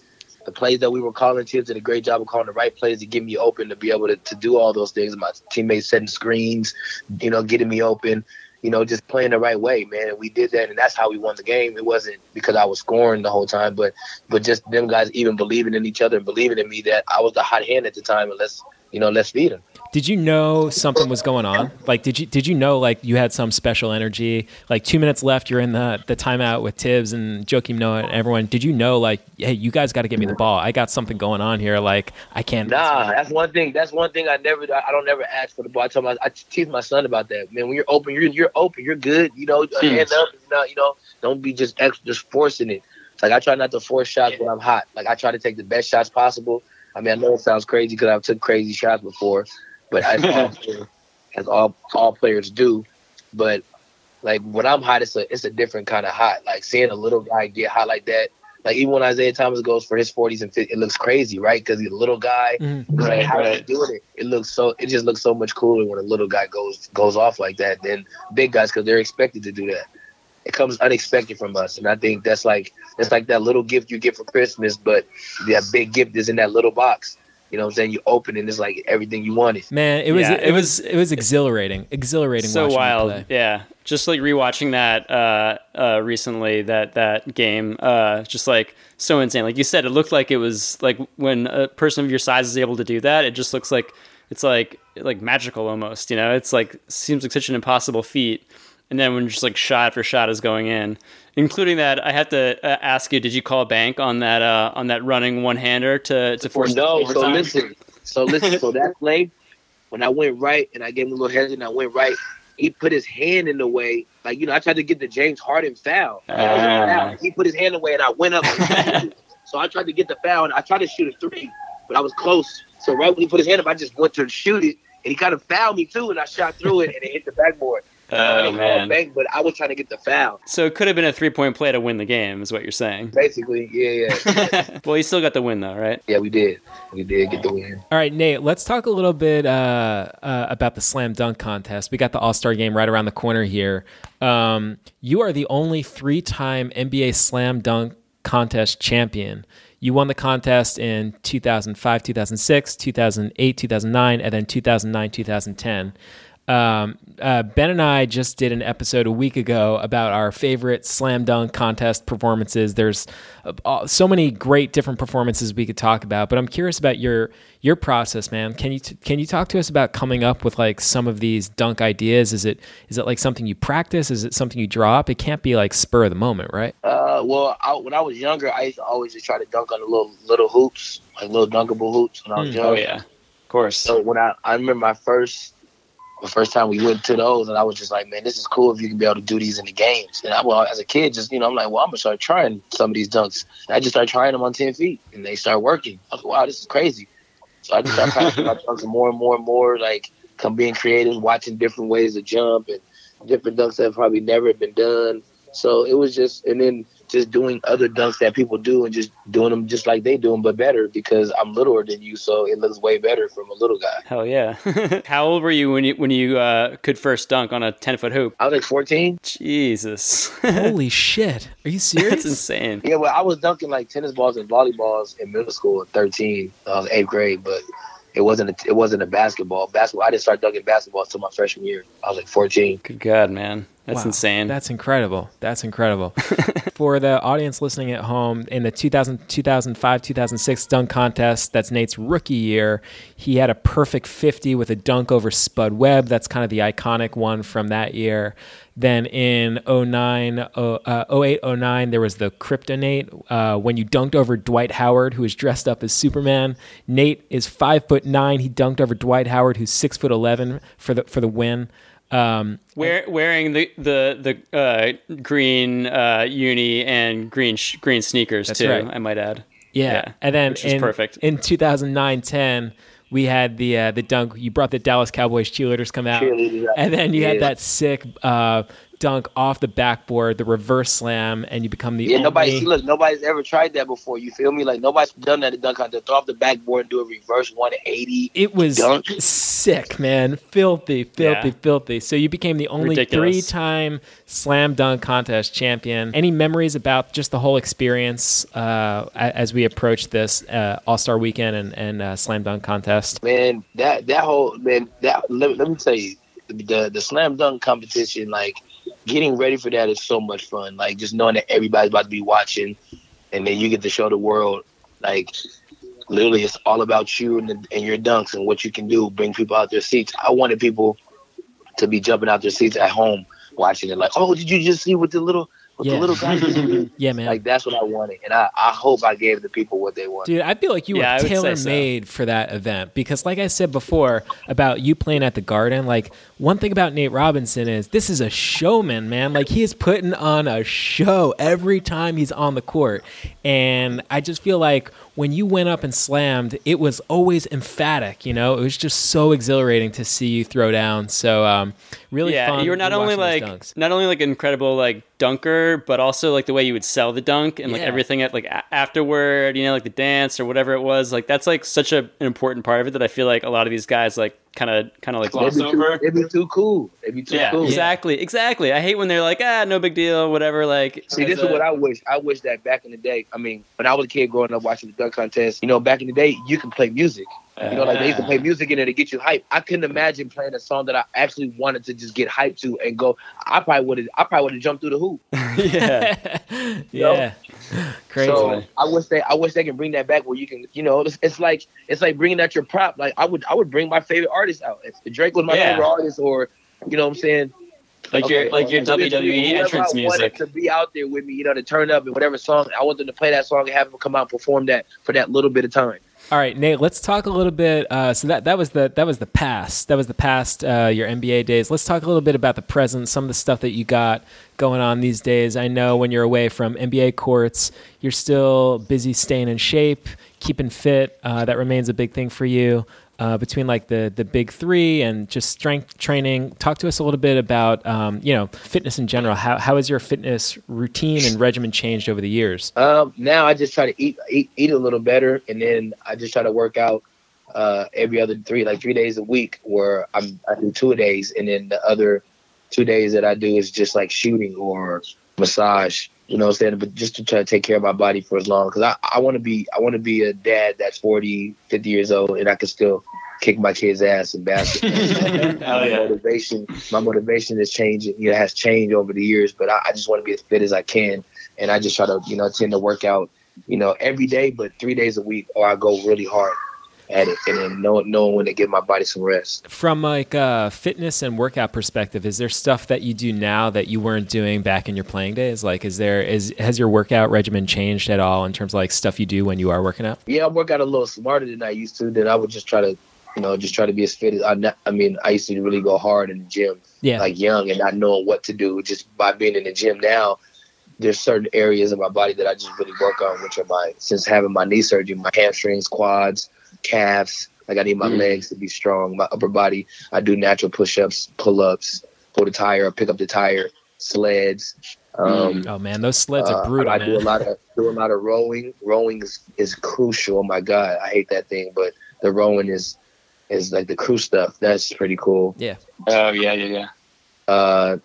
Speaker 2: The plays that we were calling, teams did a great job of calling the right plays to get me open to be able to, to do all those things. My teammates setting screens, you know, getting me open, you know, just playing the right way, man. And we did that, and that's how we won the game. It wasn't because I was scoring the whole time, but but just them guys even believing in each other and believing in me that I was the hot hand at the time, and let's you know, let's feed them.
Speaker 1: Did you know something was going on? Like, did you did you know like you had some special energy? Like two minutes left, you're in the the timeout with Thibs and Joakim Noah and everyone. Did you know like, hey, you guys got to give me the ball? I got something going on here. Like, I can't.
Speaker 2: Nah, that's one thing. That's one thing I never. I don't never ask for the ball. I tell my I teach my son about that. Man, when you're open, you're you're open. You're good. You know,
Speaker 5: Hmm.
Speaker 2: hand up. Not you know, don't be just ex, just forcing it. Like I try not to force shots when I'm hot. Like I try to take the best shots possible. I mean, I know it sounds crazy because I've took crazy shots before, but as all, as all all players do. But like when I'm hot, it's a it's a different kind of hot. Like seeing a little guy get hot like that. Like even when Isaiah Thomas goes for his 40s and 50s, it looks crazy, right? Because he's a little guy.
Speaker 1: Mhm.
Speaker 2: It's like,
Speaker 5: Right,
Speaker 2: how
Speaker 5: right.
Speaker 2: are doing it? It looks so. It just looks so much cooler when a little guy goes goes off like that than big guys because they're expected to do that. It comes unexpected from us, and I think that's like that's like that little gift you get for Christmas, but that big gift is in that little box. You know what I'm saying? You open it, and it's like everything you wanted.
Speaker 1: Man, it was
Speaker 3: Yeah,
Speaker 1: it,
Speaker 3: it
Speaker 1: was it was exhilarating, exhilarating.
Speaker 3: so wild
Speaker 1: play.
Speaker 3: yeah just like rewatching that uh uh recently that that game uh just like so insane like you said it looked like it was like when a person of your size is able to do that it just looks like it's like like magical almost you know it's like seems like such an impossible feat and then when just like shot after shot is going in including that i have to uh, ask you did you call bank on that uh on that running one-hander to to force
Speaker 2: no, so listen, so listen, so that play, when I went right and I gave him a little head and I went right, he put his hand in the way. Like you know, I tried to get the James Harden foul. It was a foul. He put his hand away and I went up. so I tried to get the foul and I tried to shoot a three, but I was close. So right when he put his hand up, I just went to shoot it. And he kind of fouled me too, and I shot through it, and it hit the backboard. I
Speaker 5: Oh man.
Speaker 2: bank, but I was trying to get the foul.
Speaker 3: so it could have been a three-point play to win the game is what you're saying
Speaker 2: Basically, yeah, yeah,
Speaker 3: well you still got the win though right
Speaker 2: yeah. We did, we did get the win.
Speaker 1: All right, Nate, let's talk a little bit uh, uh, about the slam dunk contest. We got the All Star game right around the corner here. Um, you are the only three time NBA slam dunk contest champion. You won the contest in 2005, 2006, 2008, 2009, and then 2009, 2010. Um, uh, ben and I just did an episode a week ago about our favorite slam dunk contest performances. There's uh, uh, so many great different performances we could talk about, but I'm curious about your your process, man. Can you t- can you talk to us about coming up with like some of these dunk ideas? Is it is it like something you practice? Is it something you draw up? It can't be like spur of the moment, right?
Speaker 2: Uh, well, I, when I was younger, I used to always just try to dunk on the little little hoops, like little dunkable hoops. When I was
Speaker 1: Hmm.
Speaker 2: young.
Speaker 5: Oh yeah. Of course.
Speaker 2: So when I I remember my first the first time we went to those, and I was just like, man, this is cool if you can be able to do these in the games. And I, well, as a kid, just you know, I'm like, well, I'm gonna start trying some of these dunks. And I just started trying them on ten feet, and they start working. I was like, wow, this is crazy. So I just started practicing my dunks more and more and more, like come being creative, watching different ways to jump and different dunks that have probably never been done. So it was just, and then just doing other dunks that people do and just doing them just like they do them, but better because I'm littler than you, so it looks way better from a little guy.
Speaker 3: Hell yeah! How old were you when you when you uh, could first dunk on a ten foot hoop?
Speaker 2: I was like 14.
Speaker 3: Jesus,
Speaker 1: Holy shit! Are you serious?
Speaker 3: that's insane.
Speaker 2: Yeah, well, I was dunking like tennis balls and volleyballs in middle school at 13. I was eighth grade, but it wasn't a, it wasn't a basketball. Basketball. I didn't start dunking basketball until my freshman year. I was like 14.
Speaker 3: Good God, man, that's
Speaker 1: Wow.
Speaker 3: insane.
Speaker 1: That's incredible. That's incredible. For the audience listening at home, in the 2000, 2005 2006 dunk contest, that's Nate's rookie year, he had a perfect 50 with a dunk over Spud Webb. That's kind of the iconic one from that year. Then in 09, oh- uh, 08, 09, there was the KryptoNATE uh, when you dunked over Dwight Howard, who was dressed up as Superman. Nate is five foot nine. He dunked over Dwight Howard, who's six foot eleven for the for the win. Um,
Speaker 3: Wear, wearing the the the uh, green uh, uni and green sh- green sneakers too.
Speaker 1: right.
Speaker 3: I might add.
Speaker 1: Yeah.
Speaker 3: Yeah,
Speaker 1: and then
Speaker 3: which
Speaker 1: in,
Speaker 3: perfect.
Speaker 1: in 2009-10, we had the uh, the dunk. You brought the Dallas Cowboys cheerleaders come out,
Speaker 2: Cheerleaders,
Speaker 1: and then you had that sick uh, dunk off the backboard, the reverse slam, and you become the
Speaker 2: Yeah,
Speaker 1: only.
Speaker 2: nobody. See, look, nobody's ever tried that before. You feel me? Like nobody's done that at dunk contest. Throw off the backboard and do a reverse 180.
Speaker 1: it was
Speaker 2: dunk.
Speaker 1: sick, man. Filthy, filthy,
Speaker 3: Yeah.
Speaker 1: filthy. So you became the only
Speaker 3: Ridiculous.
Speaker 1: three-time slam dunk contest champion. Any memories about just the whole experience uh, as we approach this uh, All Star Weekend and, and uh, slam dunk contest?
Speaker 2: man, that that whole man, that let, let me tell you, the the slam dunk competition, like getting ready for that is so much fun. Like just knowing that everybody's about to be watching, and then you get to show the world, like literally, it's all about you and, the, and your dunks and what you can do. Bring people out their seats. I wanted people to be jumping out their seats at home watching it. Like, oh, did you just see what the little what
Speaker 1: Yeah.
Speaker 2: the little guy just did?
Speaker 1: Yeah, man.
Speaker 2: Like that's what I wanted, and I, I hope I gave the people what they wanted.
Speaker 1: Dude, I feel like you
Speaker 3: Yeah,
Speaker 1: were
Speaker 3: would say
Speaker 1: tailor
Speaker 3: so.
Speaker 1: made for that event because, like I said before about you playing at the Garden, like one thing about Nate Robinson is this is a showman, man. Like he is putting on a show every time he's on the court, and I just feel like when you went up and slammed, it was always emphatic. You know, it was just so exhilarating to see you throw down. So, um, really
Speaker 3: yeah,
Speaker 1: fun.
Speaker 3: you were not only like not only like an incredible like dunker, but also like the way you would sell the dunk and like
Speaker 1: Yeah.
Speaker 3: everything at like a- afterward, you know, like the dance or whatever it was. Like that's like such a, an important part of it that I feel like a lot of these guys like kind of kind of like
Speaker 2: It'd
Speaker 3: gloss
Speaker 2: be, too,
Speaker 3: over.
Speaker 2: it'd be too cool. It'd be too
Speaker 3: Yeah,
Speaker 2: cool.
Speaker 3: exactly, exactly. I hate when they're like, ah, no big deal, whatever. Like,
Speaker 2: See,
Speaker 3: as
Speaker 2: this is what I wish. I wish that back in the day. I mean, when I was a kid growing up watching the dunk contest, you know, back in the day, you could play music. You know, like they used to play music in it to get you hype. I couldn't imagine playing a song that I actually wanted to just get hyped to and go. I probably would have. I probably would have jumped through the hoop.
Speaker 3: yeah,
Speaker 1: yeah, crazy.
Speaker 2: So I wish they. I wish they can bring that back where you can. You know, it's, it's like it's like bringing out your prop. Like I would. I would bring my favorite artist out. If Drake was my
Speaker 3: Yeah.
Speaker 2: favorite artist, or you know, what I'm saying.
Speaker 3: like your like your WWE
Speaker 2: whoever
Speaker 3: entrance
Speaker 2: I wanted
Speaker 3: music.
Speaker 2: to be out there with me, you know, to turn up and whatever song I want them to play that song and have them come out and perform that for that little bit of time.
Speaker 1: All right, Nate. Let's talk a little bit. Uh, so that that was the that was the past. That was the past. Uh, your NBA days. Let's talk a little bit about the present. Some of the stuff that you got going on these days. I know when you're away from NBA courts, you're still busy staying in shape, keeping fit. Uh, that remains a big thing for you. Uh, between like the the big three and just strength training, talk to us a little bit about um, you know fitness in general. How how has your fitness routine and regimen changed over the years?
Speaker 2: Um, now I just try to eat, eat eat a little better, and then I just try to work out uh, every other three, like three days a week, where I'm I do two days, and then the other two days that I do is just like shooting or massage. You know, what I'm saying, but just to try to take care of my body for as long, because I, I want to be I want to be a dad that's 40, 50 years old, and I can still kick my kid's ass in basketball.
Speaker 3: Hell
Speaker 2: my
Speaker 3: yeah.
Speaker 2: motivation, my motivation is changing. You know, has changed over the years, but I, I just want to be as fit as I can, and I just try to, you know, tend to work out, you know, every day, but three days a week, or I go really hard at it, and then knowing, knowing when to give my body some rest.
Speaker 1: From like a fitness and workout perspective, is there stuff that you do now that you weren't doing back in your playing days? Like, is there is has your workout regimen changed at all in terms of like stuff you do when you are working out?
Speaker 2: Yeah, I work out a little smarter than I used to. Then I would just try to, you know, just try to be as fit as I. not- I mean, I used to really go hard in the gym.
Speaker 1: Yeah,
Speaker 2: like young and not knowing what to do just by being in the gym now there's certain areas of my body that I just really work on, which are my since having my knee surgery, my hamstrings, quads, calves. Like I need my
Speaker 3: Mm.
Speaker 2: legs to be strong, my upper body. I do natural push-ups, pull-ups, pull the tire, pick up the tire, sleds. Um,
Speaker 1: oh man, those sleds are
Speaker 2: uh,
Speaker 1: brutal,
Speaker 2: I do a lot of do a lot of rowing. Rowing is, is crucial. Oh my god, I hate that thing, but the rowing is is like the crew stuff. That's pretty cool.
Speaker 1: Yeah,
Speaker 3: Oh yeah, yeah, yeah.
Speaker 2: Uh,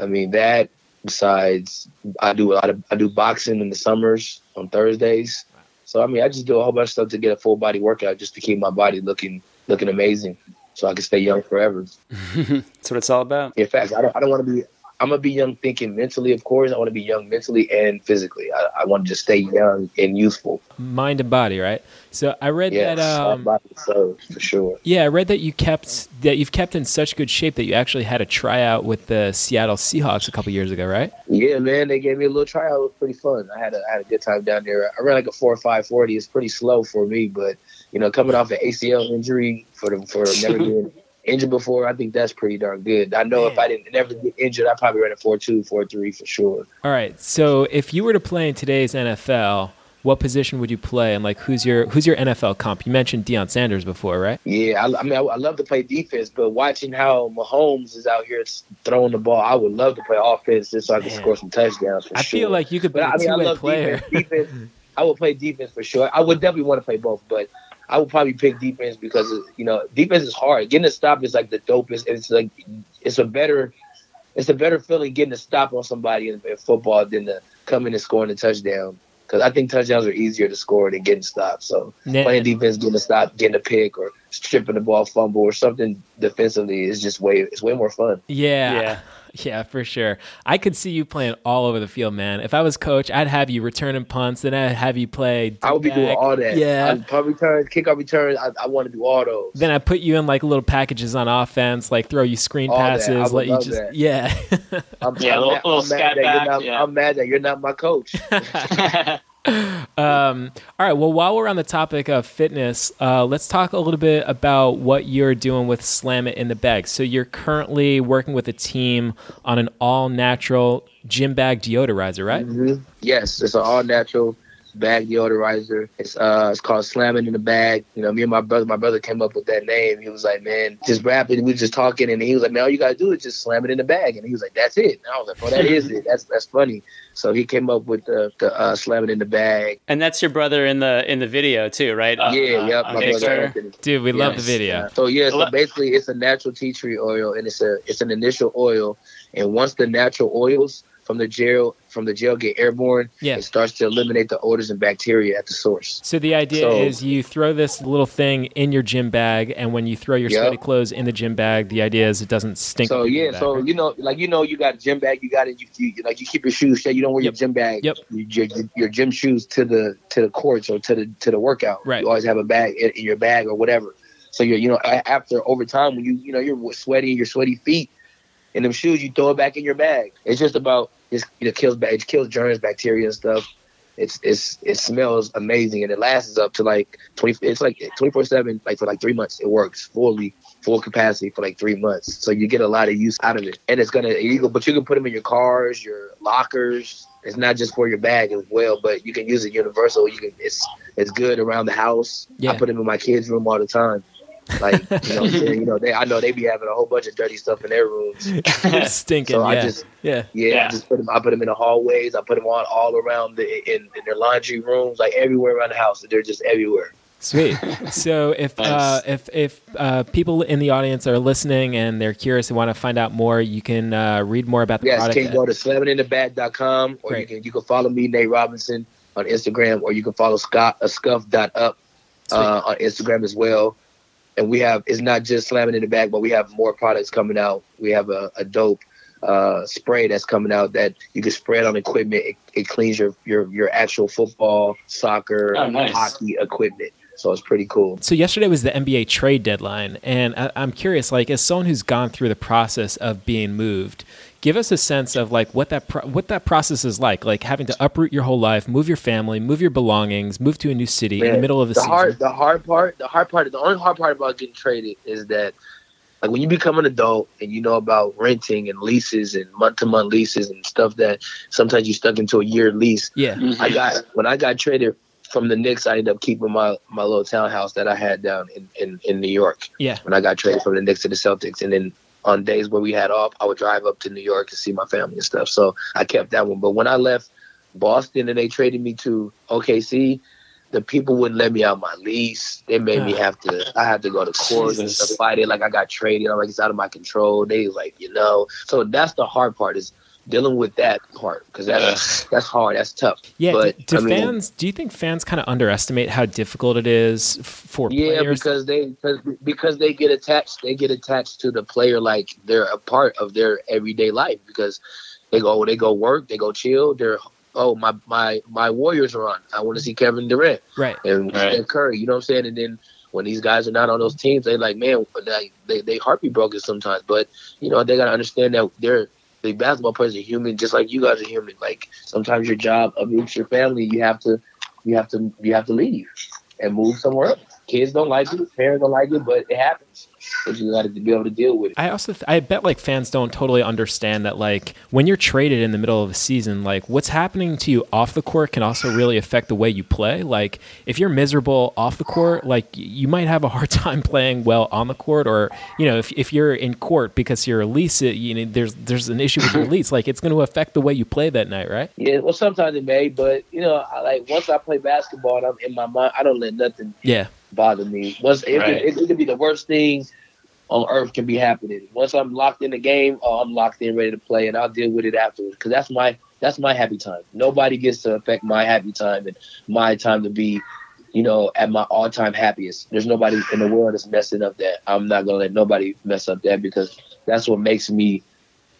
Speaker 2: I mean that. Besides, I do a lot of I do boxing in the summers on Thursdays. So I mean, I just do a whole bunch of stuff to get a full body workout just to keep my body looking looking amazing, so I can stay young forever.
Speaker 3: That's what it's all about.
Speaker 2: In fact, I don't I don't want to be. I'm gonna be young thinking mentally, of course. I want to be young mentally and physically. I, I want to just stay young and youthful.
Speaker 1: mind and body, right? So I read
Speaker 2: Yes,
Speaker 1: that. Um,
Speaker 2: body so for sure.
Speaker 1: yeah, I read that you kept that you've kept in such good shape that you actually had a tryout with the Seattle Seahawks a couple years ago, right?
Speaker 2: Yeah, man, they gave me a little tryout. It was pretty fun. I had a I had a good time down there. I ran like a four or five forty. It's pretty slow for me, but you know, coming off an ACL injury for the for never being injured before, I think that's pretty darn good. I know if I didn't never get injured, I probably ran a four two, four three for sure.
Speaker 1: All right. So if you were to play in today's NFL, what position would you play? And like, who's your who's your NFL comp? You mentioned Deion Sanders before, right?
Speaker 2: Yeah, I, I mean, I, I, love to play defense, but watching how Mahomes is out here throwing the ball, I would love to play offense just so I can Man. score some touchdowns. I
Speaker 1: sure. feel like you could be but, a I mean, two-way player.
Speaker 2: Defense, defense, I would play defense for sure. I would definitely want to play both, but I would probably pick defense because you know defense is hard. Getting a stop is like the dopest. And it's like it's a better it's a better feeling getting a stop on somebody in, in football than to come in and scoring a touchdown because I think touchdowns are easier to score than getting stopped. So yeah. playing defense, getting a stop, getting a pick, or stripping the ball, fumble, or something defensively is just way it's way more fun.
Speaker 1: Yeah. Yeah. Yeah, for sure. I could see you playing all over the field, man. If I was coach, I'd have you returning punts, then I'd have you play.
Speaker 2: I would be doing all that. Yeah, I'd punt return, kickoff return. I, I want to do all those.
Speaker 1: Then I put you in like little packages on offense, like throw you screen all passes, let you just that. yeah.
Speaker 5: I'm, yeah, I'm, little, little I'm, mad
Speaker 2: back, not, yeah. I'm mad that you're not my coach.
Speaker 1: um, all right. Well, while we're on the topic of fitness, uh, let's talk a little bit about what you're doing with Slam It in the Bag. So you're currently working with a team on an all natural gym bag deodorizer, right?
Speaker 2: Mm-hmm. Yes, it's an all natural bag deodorizer. It's uh it's called Slam It in the Bag. You know, me and my brother, my brother came up with that name. He was like, man, just rapping. We were just talking, and he was like, man, all you gotta do is just slam it in the bag. And he was like, that's it. And I was like, well, that is it. That's that's funny. So he came up with the, the uh, slam it in the bag.
Speaker 3: And that's your brother in the in the video too, right?
Speaker 2: Uh, yeah, yep. My brother
Speaker 1: Dude, we yes. love the video.
Speaker 2: So yeah, so basically it's a natural tea tree oil, and it's a it's an essential oil, and once the natural oils from the jail from the jail get airborne, yeah. it starts to eliminate the odors and bacteria at the source.
Speaker 1: So the idea so, is you throw this little thing in your gym bag, and when you throw your yep. sweaty clothes in the gym bag, the idea is it doesn't stink.
Speaker 2: So yeah, bag, so right? you know, like you know, you got a gym bag, you got it, you, you like you keep your shoes straight. You don't wear yep. your gym bag,
Speaker 1: yep.
Speaker 2: your, your gym shoes to the to the courts or to the to the workout.
Speaker 1: Right.
Speaker 2: You always have a bag in, in your bag or whatever. So you're you know after over time when you you know you're sweaty, your sweaty feet in them shoes, you throw it back in your bag. It's just about just you know kills it kills germs, bacteria and stuff. It's it's it smells amazing and it lasts up to like twenty. It's like twenty four seven, like for like three months. It works fully full capacity for like three months. So you get a lot of use out of it, and it's gonna you go, but you can put them in your cars, your lockers. It's not just for your bag as well, but you can use it universal. You can it's it's good around the house. Yeah. I put them in my kids' room all the time. Like you know, you know, they I know they be having a whole bunch of dirty stuff in their rooms.
Speaker 1: Stinking. So yeah. I just
Speaker 2: yeah yeah, yeah. I just put them. I put them in the hallways. I put them on all around the in, in their laundry rooms, like everywhere around the house. They're just everywhere.
Speaker 1: Sweet. So if nice. uh, if if uh, people in the audience are listening and they're curious and want to find out more, you can uh, read more about the
Speaker 2: yes,
Speaker 1: product.
Speaker 2: Yes, you can go to slamitinthebag.com or Great. you can you can follow me Nate Robinson on Instagram or you can follow Scott uh, scuff.up uh, on Instagram as well and we have it's not just slam it in the bag, but we have more products coming out. We have a, a dope uh, spray that's coming out that you can spray it on equipment. It, it cleans your, your your actual football, soccer, oh, nice. hockey equipment. So it's pretty cool.
Speaker 1: So yesterday was the NBA trade deadline, and I, I'm curious, like as someone who's gone through the process of being moved, give us a sense of like what that pro- what that process is like, like having to uproot your whole life, move your family, move your belongings, move to a new city Man, in the middle of the,
Speaker 2: the
Speaker 1: season.
Speaker 2: Hard, the hard part, the hard part, the only hard part about getting traded is that like when you become an adult and you know about renting and leases and month to month leases and stuff that sometimes you stuck into a year lease.
Speaker 1: Yeah.
Speaker 2: Mm-hmm. I got when I got traded from the Knicks, I ended up keeping my, my little townhouse that I had down in, in, in New York.
Speaker 1: Yeah.
Speaker 2: When I got traded from the Knicks to the Celtics. And then on days where we had off, I would drive up to New York to see my family and stuff. So I kept that one. But when I left Boston and they traded me to OKC, the people wouldn't let me out my lease. They made me have to. I had to go to court Jesus. and stuff, fight it. Like I got traded. I'm like it's out of my control. They like you know. So that's the hard part is dealing with that part because that's that's hard. That's tough.
Speaker 1: Yeah. But, do, do fans? Mean, do you think fans kind of underestimate how difficult it is for
Speaker 2: yeah,
Speaker 1: players?
Speaker 2: because they because, because they get attached. They get attached to the player like they're a part of their everyday life because they go they go work, they go chill. They're oh my my my Warriors are on. I want to see Kevin Durant,
Speaker 1: right?
Speaker 2: And
Speaker 1: right.
Speaker 2: Curry. You know what I'm saying? And then when these guys are not on those teams, they like man, they they, they heart be broken sometimes. But you know they gotta understand that they're the basketball players are human, just like you guys are human. Like sometimes your job uproots your family. You have to, you have to, you have to leave and move somewhere else. kids don't like it, parents don't like it, but it happens. You got to be able to deal with.
Speaker 1: I also, th- I bet like fans don't totally understand that like when you're traded in the middle of a season, like what's happening to you off the court can also really affect the way you play. Like if you're miserable off the court, like you might have a hard time playing well on the court, or you know if, if you're in court because your lease, you know there's there's an issue with your lease, like it's going to affect the way you play that night, right?
Speaker 2: Yeah, well sometimes it may, but you know, I, like once I play basketball, and I'm in my mind, I don't let nothing
Speaker 1: yeah
Speaker 2: bother me. Once it, right. it, it, could be the worst thing on earth can be happening. Once I'm locked in the game, oh, I'm locked in, ready to play, and I'll deal with it afterwards. Because that's my that's my happy time. Nobody gets to affect my happy time and my time to be, you know, at my all time happiest. There's nobody in the world that's messing up that. I'm not gonna let nobody mess up that because that's what makes me,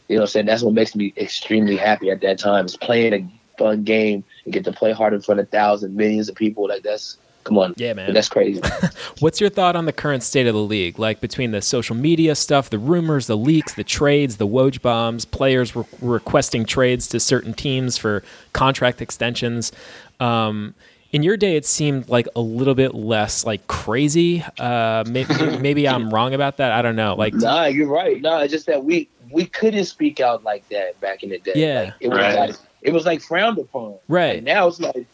Speaker 2: you know, I'm saying that's what makes me extremely happy at that time is playing a fun game and get to play hard in front of thousands, millions of people. Like that's Come on.
Speaker 1: Yeah, man.
Speaker 2: That's crazy.
Speaker 1: What's your thought on the current state of the league? Like between the social media stuff, the rumors, the leaks, the trades, the Woj bombs, players re- requesting trades to certain teams for contract extensions. Um, in your day, it seemed like a little bit less like crazy. Uh, maybe, maybe I'm wrong about that. I don't know. Like,
Speaker 2: nah, you're right. Nah, it's just that we we couldn't speak out like that back in the day.
Speaker 1: Yeah,
Speaker 2: like, it
Speaker 1: was
Speaker 2: right. like, it was like frowned upon.
Speaker 1: Right
Speaker 2: like, now, it's like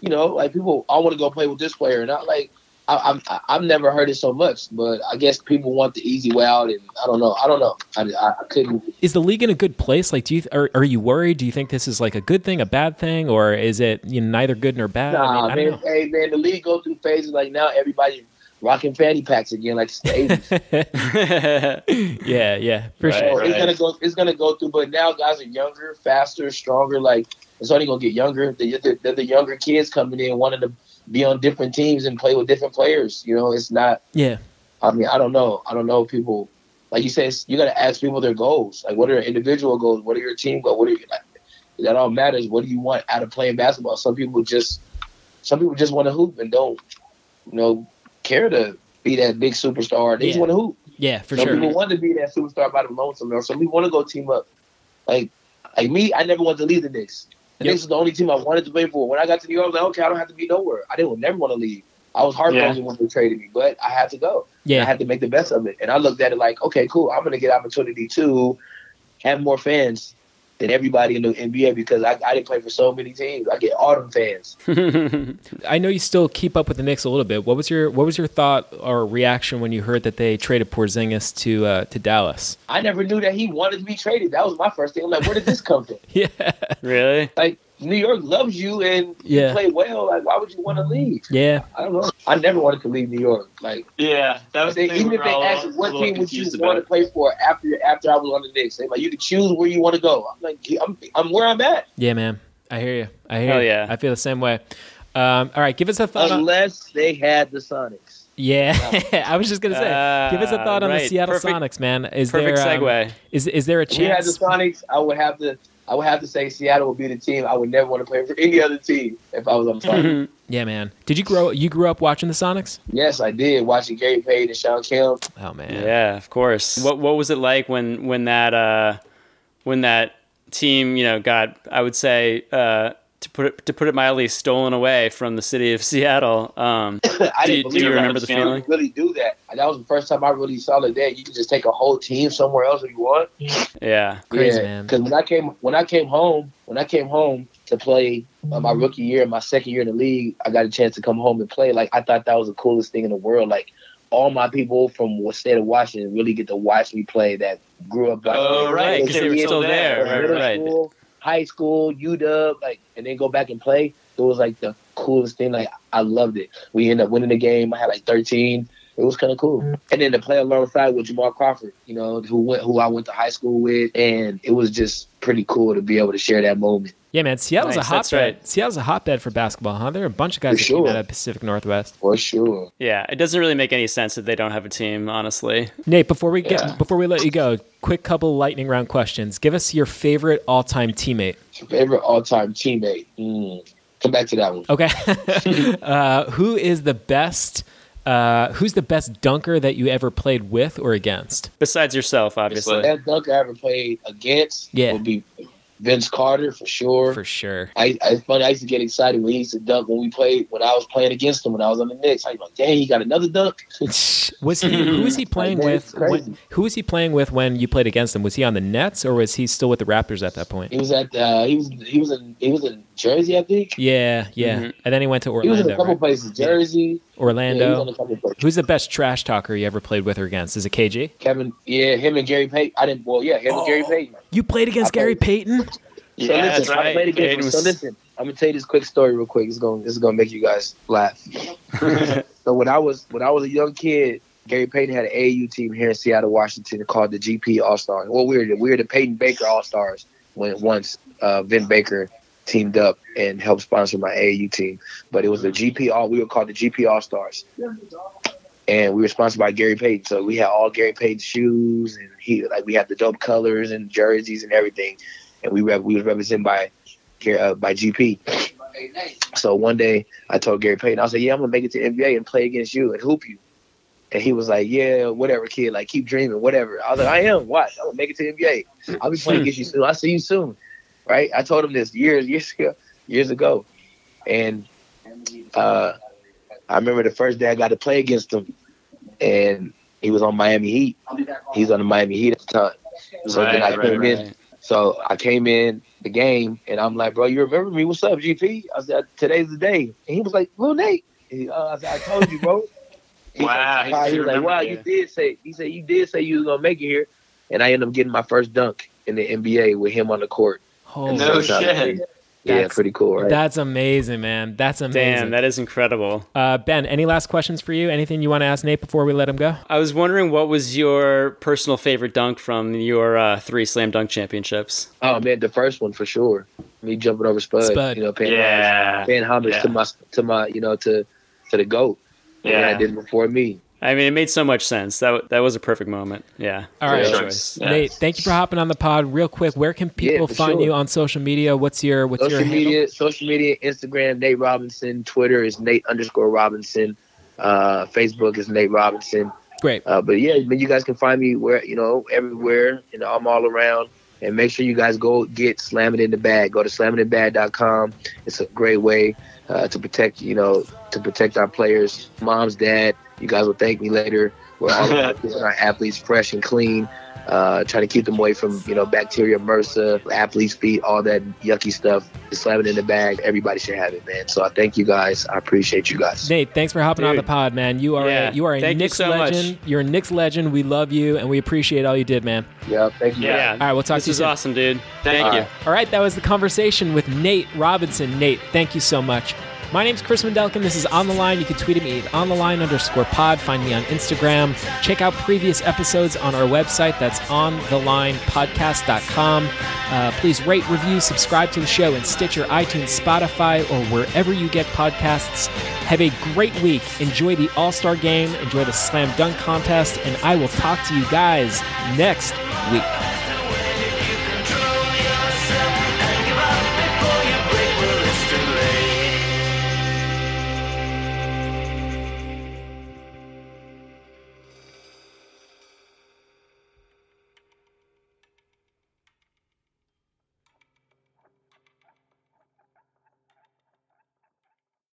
Speaker 2: you know, like people, I want to go play with this player, and I like. I, I, I've never heard it so much, but I guess people want the easy way out, and I don't know. I don't know. I, I, couldn't.
Speaker 1: Is the league in a good place? Like, do you are, are you worried? Do you think this is like a good thing, a bad thing, or is it you know, neither good nor bad?
Speaker 2: Nah, I mean, man. Hey, man, the league go through phases. Like now, everybody rocking fanny packs again, like
Speaker 1: the eighties. yeah, yeah, for right, sure.
Speaker 2: Right. It's gonna go. It's gonna go through, but now guys are younger, faster, stronger. Like it's only gonna get younger. They're, they're the younger kids coming in wanting to be on different teams and play with different players. You know, it's not.
Speaker 1: Yeah.
Speaker 2: I mean, I don't know. I don't know people. Like you said, you got to ask people their goals. Like, what are your individual goals? What are your team goals? What are you, like, that all matters. What do you want out of playing basketball? Some people just, some people just want to hoop and don't, you know, care to be that big superstar. They yeah. just want to hoop.
Speaker 1: Yeah, for
Speaker 2: some
Speaker 1: sure.
Speaker 2: Some people want to be that superstar by the lonesome, or some people want to go team up. Like, like me, I never wanted to leave the Knicks. The yep. Knicks was the only team I wanted to play for. When I got to New York, I was like, okay, I don't have to be nowhere. I didn't never want to leave. I was heartbroken yeah. when they traded me, but I had to go. Yeah, I had to make the best of it. And I looked at it like, okay, cool. I'm gonna get opportunity to have more fans than everybody in the NBA because I, I didn't play for so many teams. I get all them fans.
Speaker 1: I know you still keep up with the Knicks a little bit. What was your what was your thought or reaction when you heard that they traded Porzingis to uh, to Dallas?
Speaker 2: I never knew that he wanted to be traded. That was my first thing. I'm like, where did this come from?
Speaker 1: yeah,
Speaker 3: really?
Speaker 2: Like New York loves you and yeah. you play well. Like, why would you want to leave?
Speaker 1: Yeah,
Speaker 2: I don't know. I never wanted to leave New York. Like,
Speaker 5: yeah, that was
Speaker 2: they, even if they asked what team would you want to play for after after I was on the Knicks, they like you can choose where you want to go. I'm like, I'm I'm where I'm at.
Speaker 1: Yeah, man. I hear you. I hear
Speaker 3: Hell
Speaker 1: you.
Speaker 3: yeah.
Speaker 1: I feel the same way. Um, all right, give us a thought.
Speaker 2: Unless on... they had the Sonics.
Speaker 1: Yeah, I was just gonna say, uh, give us a thought on
Speaker 3: right.
Speaker 1: the Seattle
Speaker 3: perfect,
Speaker 1: Sonics, man. Is
Speaker 3: perfect
Speaker 1: there
Speaker 3: um, segue?
Speaker 1: Is is there a chance? If we
Speaker 2: had the Sonics, I would have to I would have to say Seattle would be the team. I would never want to play for any other team if I was on the Sonics.
Speaker 1: yeah, man. Did you grow? You grew up watching the Sonics?
Speaker 2: Yes, I did. Watching Gary Payton and Shawn Kemp.
Speaker 1: Oh man.
Speaker 3: Yeah, of course. What What was it like when when that uh, when that team you know got I would say uh, to put it to put it mildly, stolen away from the city of Seattle. Um,
Speaker 2: I
Speaker 3: do, do you remember the feeling?
Speaker 2: Really do that. That was the first time I really saw the Day you can just take a whole team somewhere else if you want.
Speaker 3: Yeah,
Speaker 1: crazy yeah. man.
Speaker 2: Because when I came when I came home when I came home to play uh, my rookie year, my second year in the league, I got a chance to come home and play. Like I thought that was the coolest thing in the world. Like all my people from the state of Washington really get to watch me play. That grew up.
Speaker 3: Like, oh right, because they were still there. there. Right, right. School,
Speaker 2: high school, UW, like, and then go back and play. It was like the coolest thing. Like, I loved it. We ended up winning the game. I had like 13. It was kind of cool. Mm-hmm. And then to play alongside with Jamal Crawford, you know, who went, who I went to high school with, and it was just pretty cool to be able to share that moment.
Speaker 1: Yeah, man. Seattle's nice, a hotbed. Right. Seattle's a hotbed for basketball, huh? There are a bunch of guys
Speaker 2: for that sure. came
Speaker 1: out of Pacific Northwest.
Speaker 2: For sure.
Speaker 3: Yeah, it doesn't really make any sense that they don't have a team, honestly.
Speaker 1: Nate, before we get yeah. before we let you go, quick couple lightning round questions. Give us your favorite all time teammate.
Speaker 2: Favorite all time teammate. Mm. Come back to that one.
Speaker 1: Okay. uh, who is the best? Uh, who's the best dunker that you ever played with or against?
Speaker 3: Besides yourself, obviously.
Speaker 2: The best dunker I ever played against
Speaker 1: yeah.
Speaker 2: would be Vince Carter for sure.
Speaker 1: For sure.
Speaker 2: I, I it's funny. I used to get excited when he used to dunk when we played when I was playing against him when I was on the Knicks. I was like, "Dang, he got another dunk."
Speaker 1: was he? Who was he playing
Speaker 2: Like,
Speaker 1: with? When, who was he playing with when you played against him? Was he on the Nets or was he still with the Raptors at that point?
Speaker 2: He was at uh, he was he was in he was in Jersey, I think.
Speaker 1: Yeah, yeah.
Speaker 3: Mhm.
Speaker 1: And then he went to Orlando.
Speaker 2: He was in a couple
Speaker 1: right?
Speaker 2: places, Jersey. Yeah, he was
Speaker 1: Orlando.
Speaker 2: on a.
Speaker 1: Who's the best trash talker you ever played with or against? Is it KG?
Speaker 2: Kevin, yeah, him and Gary Payton. I didn't. Well, yeah, him and Gary Payton.
Speaker 1: You played against
Speaker 2: I
Speaker 1: Gary
Speaker 2: played-
Speaker 1: Payton?
Speaker 2: So
Speaker 3: Yeah,
Speaker 2: listen,
Speaker 3: that's
Speaker 2: I
Speaker 3: right.
Speaker 2: played against
Speaker 3: Payton
Speaker 2: him.
Speaker 3: was-
Speaker 2: So listen, I'm gonna tell you this quick story real quick. It's going this is gonna make you guys laugh. so when I was when I was a young kid, Gary Payton had an AAU team here in Seattle, Washington, called the GP All Stars. Well, we were the, we were the Payton Baker All Stars when once uh, Vin Baker teamed up and helped sponsor my AAU team. But it was the GP All. We were called the GP All Stars. And we were sponsored by Gary Payton, so we had all Gary Payton shoes, and he like we had the dope colors and jerseys and everything, and we we was represented by uh, by GP. So one day I told Gary Payton, I said, "Yeah, I'm gonna make it to NBA and play against you and hoop you." And he was like, "Yeah, whatever, kid. Like, keep dreaming, whatever." I was like, "I am. Watch, I'm gonna make it to NBA. I'll be playing against you soon. I'll see you soon." Right? I told him this years, years ago, years ago, and uh, I remember the first day I got to play against him, and he was on Miami Heat. He was on the Miami Heat at the time. So then I
Speaker 3: Right,
Speaker 2: came
Speaker 3: right,
Speaker 2: in. So I came in the game and I'm like, bro, you remember me? What's up, GP? I said, today's the day. And he was like, well, Nate. He, uh, I said, I told you, bro. He was
Speaker 5: Wow,
Speaker 2: like,
Speaker 5: he
Speaker 2: "Wow." Was like, wow, you. did say. He said you did say you was gonna make it here, and I ended up getting my first dunk in the NBA with him on the court.
Speaker 1: Holy
Speaker 5: No
Speaker 2: So,
Speaker 5: shit.
Speaker 2: Yeah,
Speaker 1: That's-
Speaker 2: pretty cool, right?
Speaker 1: That's amazing, man. That's amazing.
Speaker 3: Damn, that is incredible.
Speaker 1: uh, ben, any last questions for you? Anything you want to ask Nate before we let him go?
Speaker 3: I was wondering what was your personal favorite dunk from your uh, three slam dunk championships?
Speaker 2: oh man, the first one for sure. Me jumping over Spud.
Speaker 1: Spud.
Speaker 2: You know, paying
Speaker 5: Yeah.
Speaker 2: homage, paying homage
Speaker 5: Yeah.
Speaker 2: to my to my you know to to the goat. Yeah,
Speaker 5: Yeah.
Speaker 2: I did it before me.
Speaker 3: I mean, it made so much sense. That that was a perfect moment. Yeah.
Speaker 1: All right.
Speaker 3: Great
Speaker 2: Yeah.
Speaker 3: choice.
Speaker 1: Nate, thank you for hopping on the pod. Real quick, where can people
Speaker 2: for
Speaker 1: find
Speaker 2: sure.
Speaker 1: you on social media? What's your what's
Speaker 2: social
Speaker 1: your handle?
Speaker 2: media, social media, Instagram, Nate Robinson. Twitter is Nate underscore Robinson. Uh, Facebook is Nate Robinson.
Speaker 1: Great.
Speaker 2: Uh, but yeah, but you guys can find me where you know everywhere. You know, I'm all around. And make sure you guys go get Slam It in the Bag. Go to slamitinthebag.com. It's a great way uh, to protect, you know, to protect our players. Mom's, dad, you guys will thank me later. We're all keeping our athletes fresh and clean. Uh, trying to keep them away from, you know, bacteria, MRSA, athlete's feet, all that yucky stuff. Just slam it in the bag. Everybody should have it, man. So I thank you guys. I appreciate you guys.
Speaker 1: Nate, thanks for hopping on the pod, man. You are
Speaker 3: Yeah.
Speaker 1: a, you are a
Speaker 3: Thank you
Speaker 1: Knicks
Speaker 3: so much.
Speaker 1: legend. You're a Knicks legend. We love you and we appreciate all you did, man.
Speaker 2: Yeah, thank you.
Speaker 5: Yeah.
Speaker 3: Yeah.
Speaker 1: All right, we'll talk
Speaker 3: This
Speaker 1: to you
Speaker 3: was
Speaker 1: soon.
Speaker 3: awesome, dude.
Speaker 5: Thank
Speaker 3: Thank
Speaker 2: you.
Speaker 3: you.
Speaker 1: All right, that was the conversation with Nate Robinson. Nate, thank you so much. My name's Chris Mendelkin. This is On the Line. You can tweet at me at on the line underscore pod. Find me on Instagram. Check out previous episodes on our website. That's onthelinepodcast.com. Uh, please rate, review, subscribe to the show in Stitcher, iTunes, Spotify, or wherever you get podcasts. Have a great week. Enjoy the All Star game. Enjoy the Slam Dunk contest. And I will talk to you guys next week.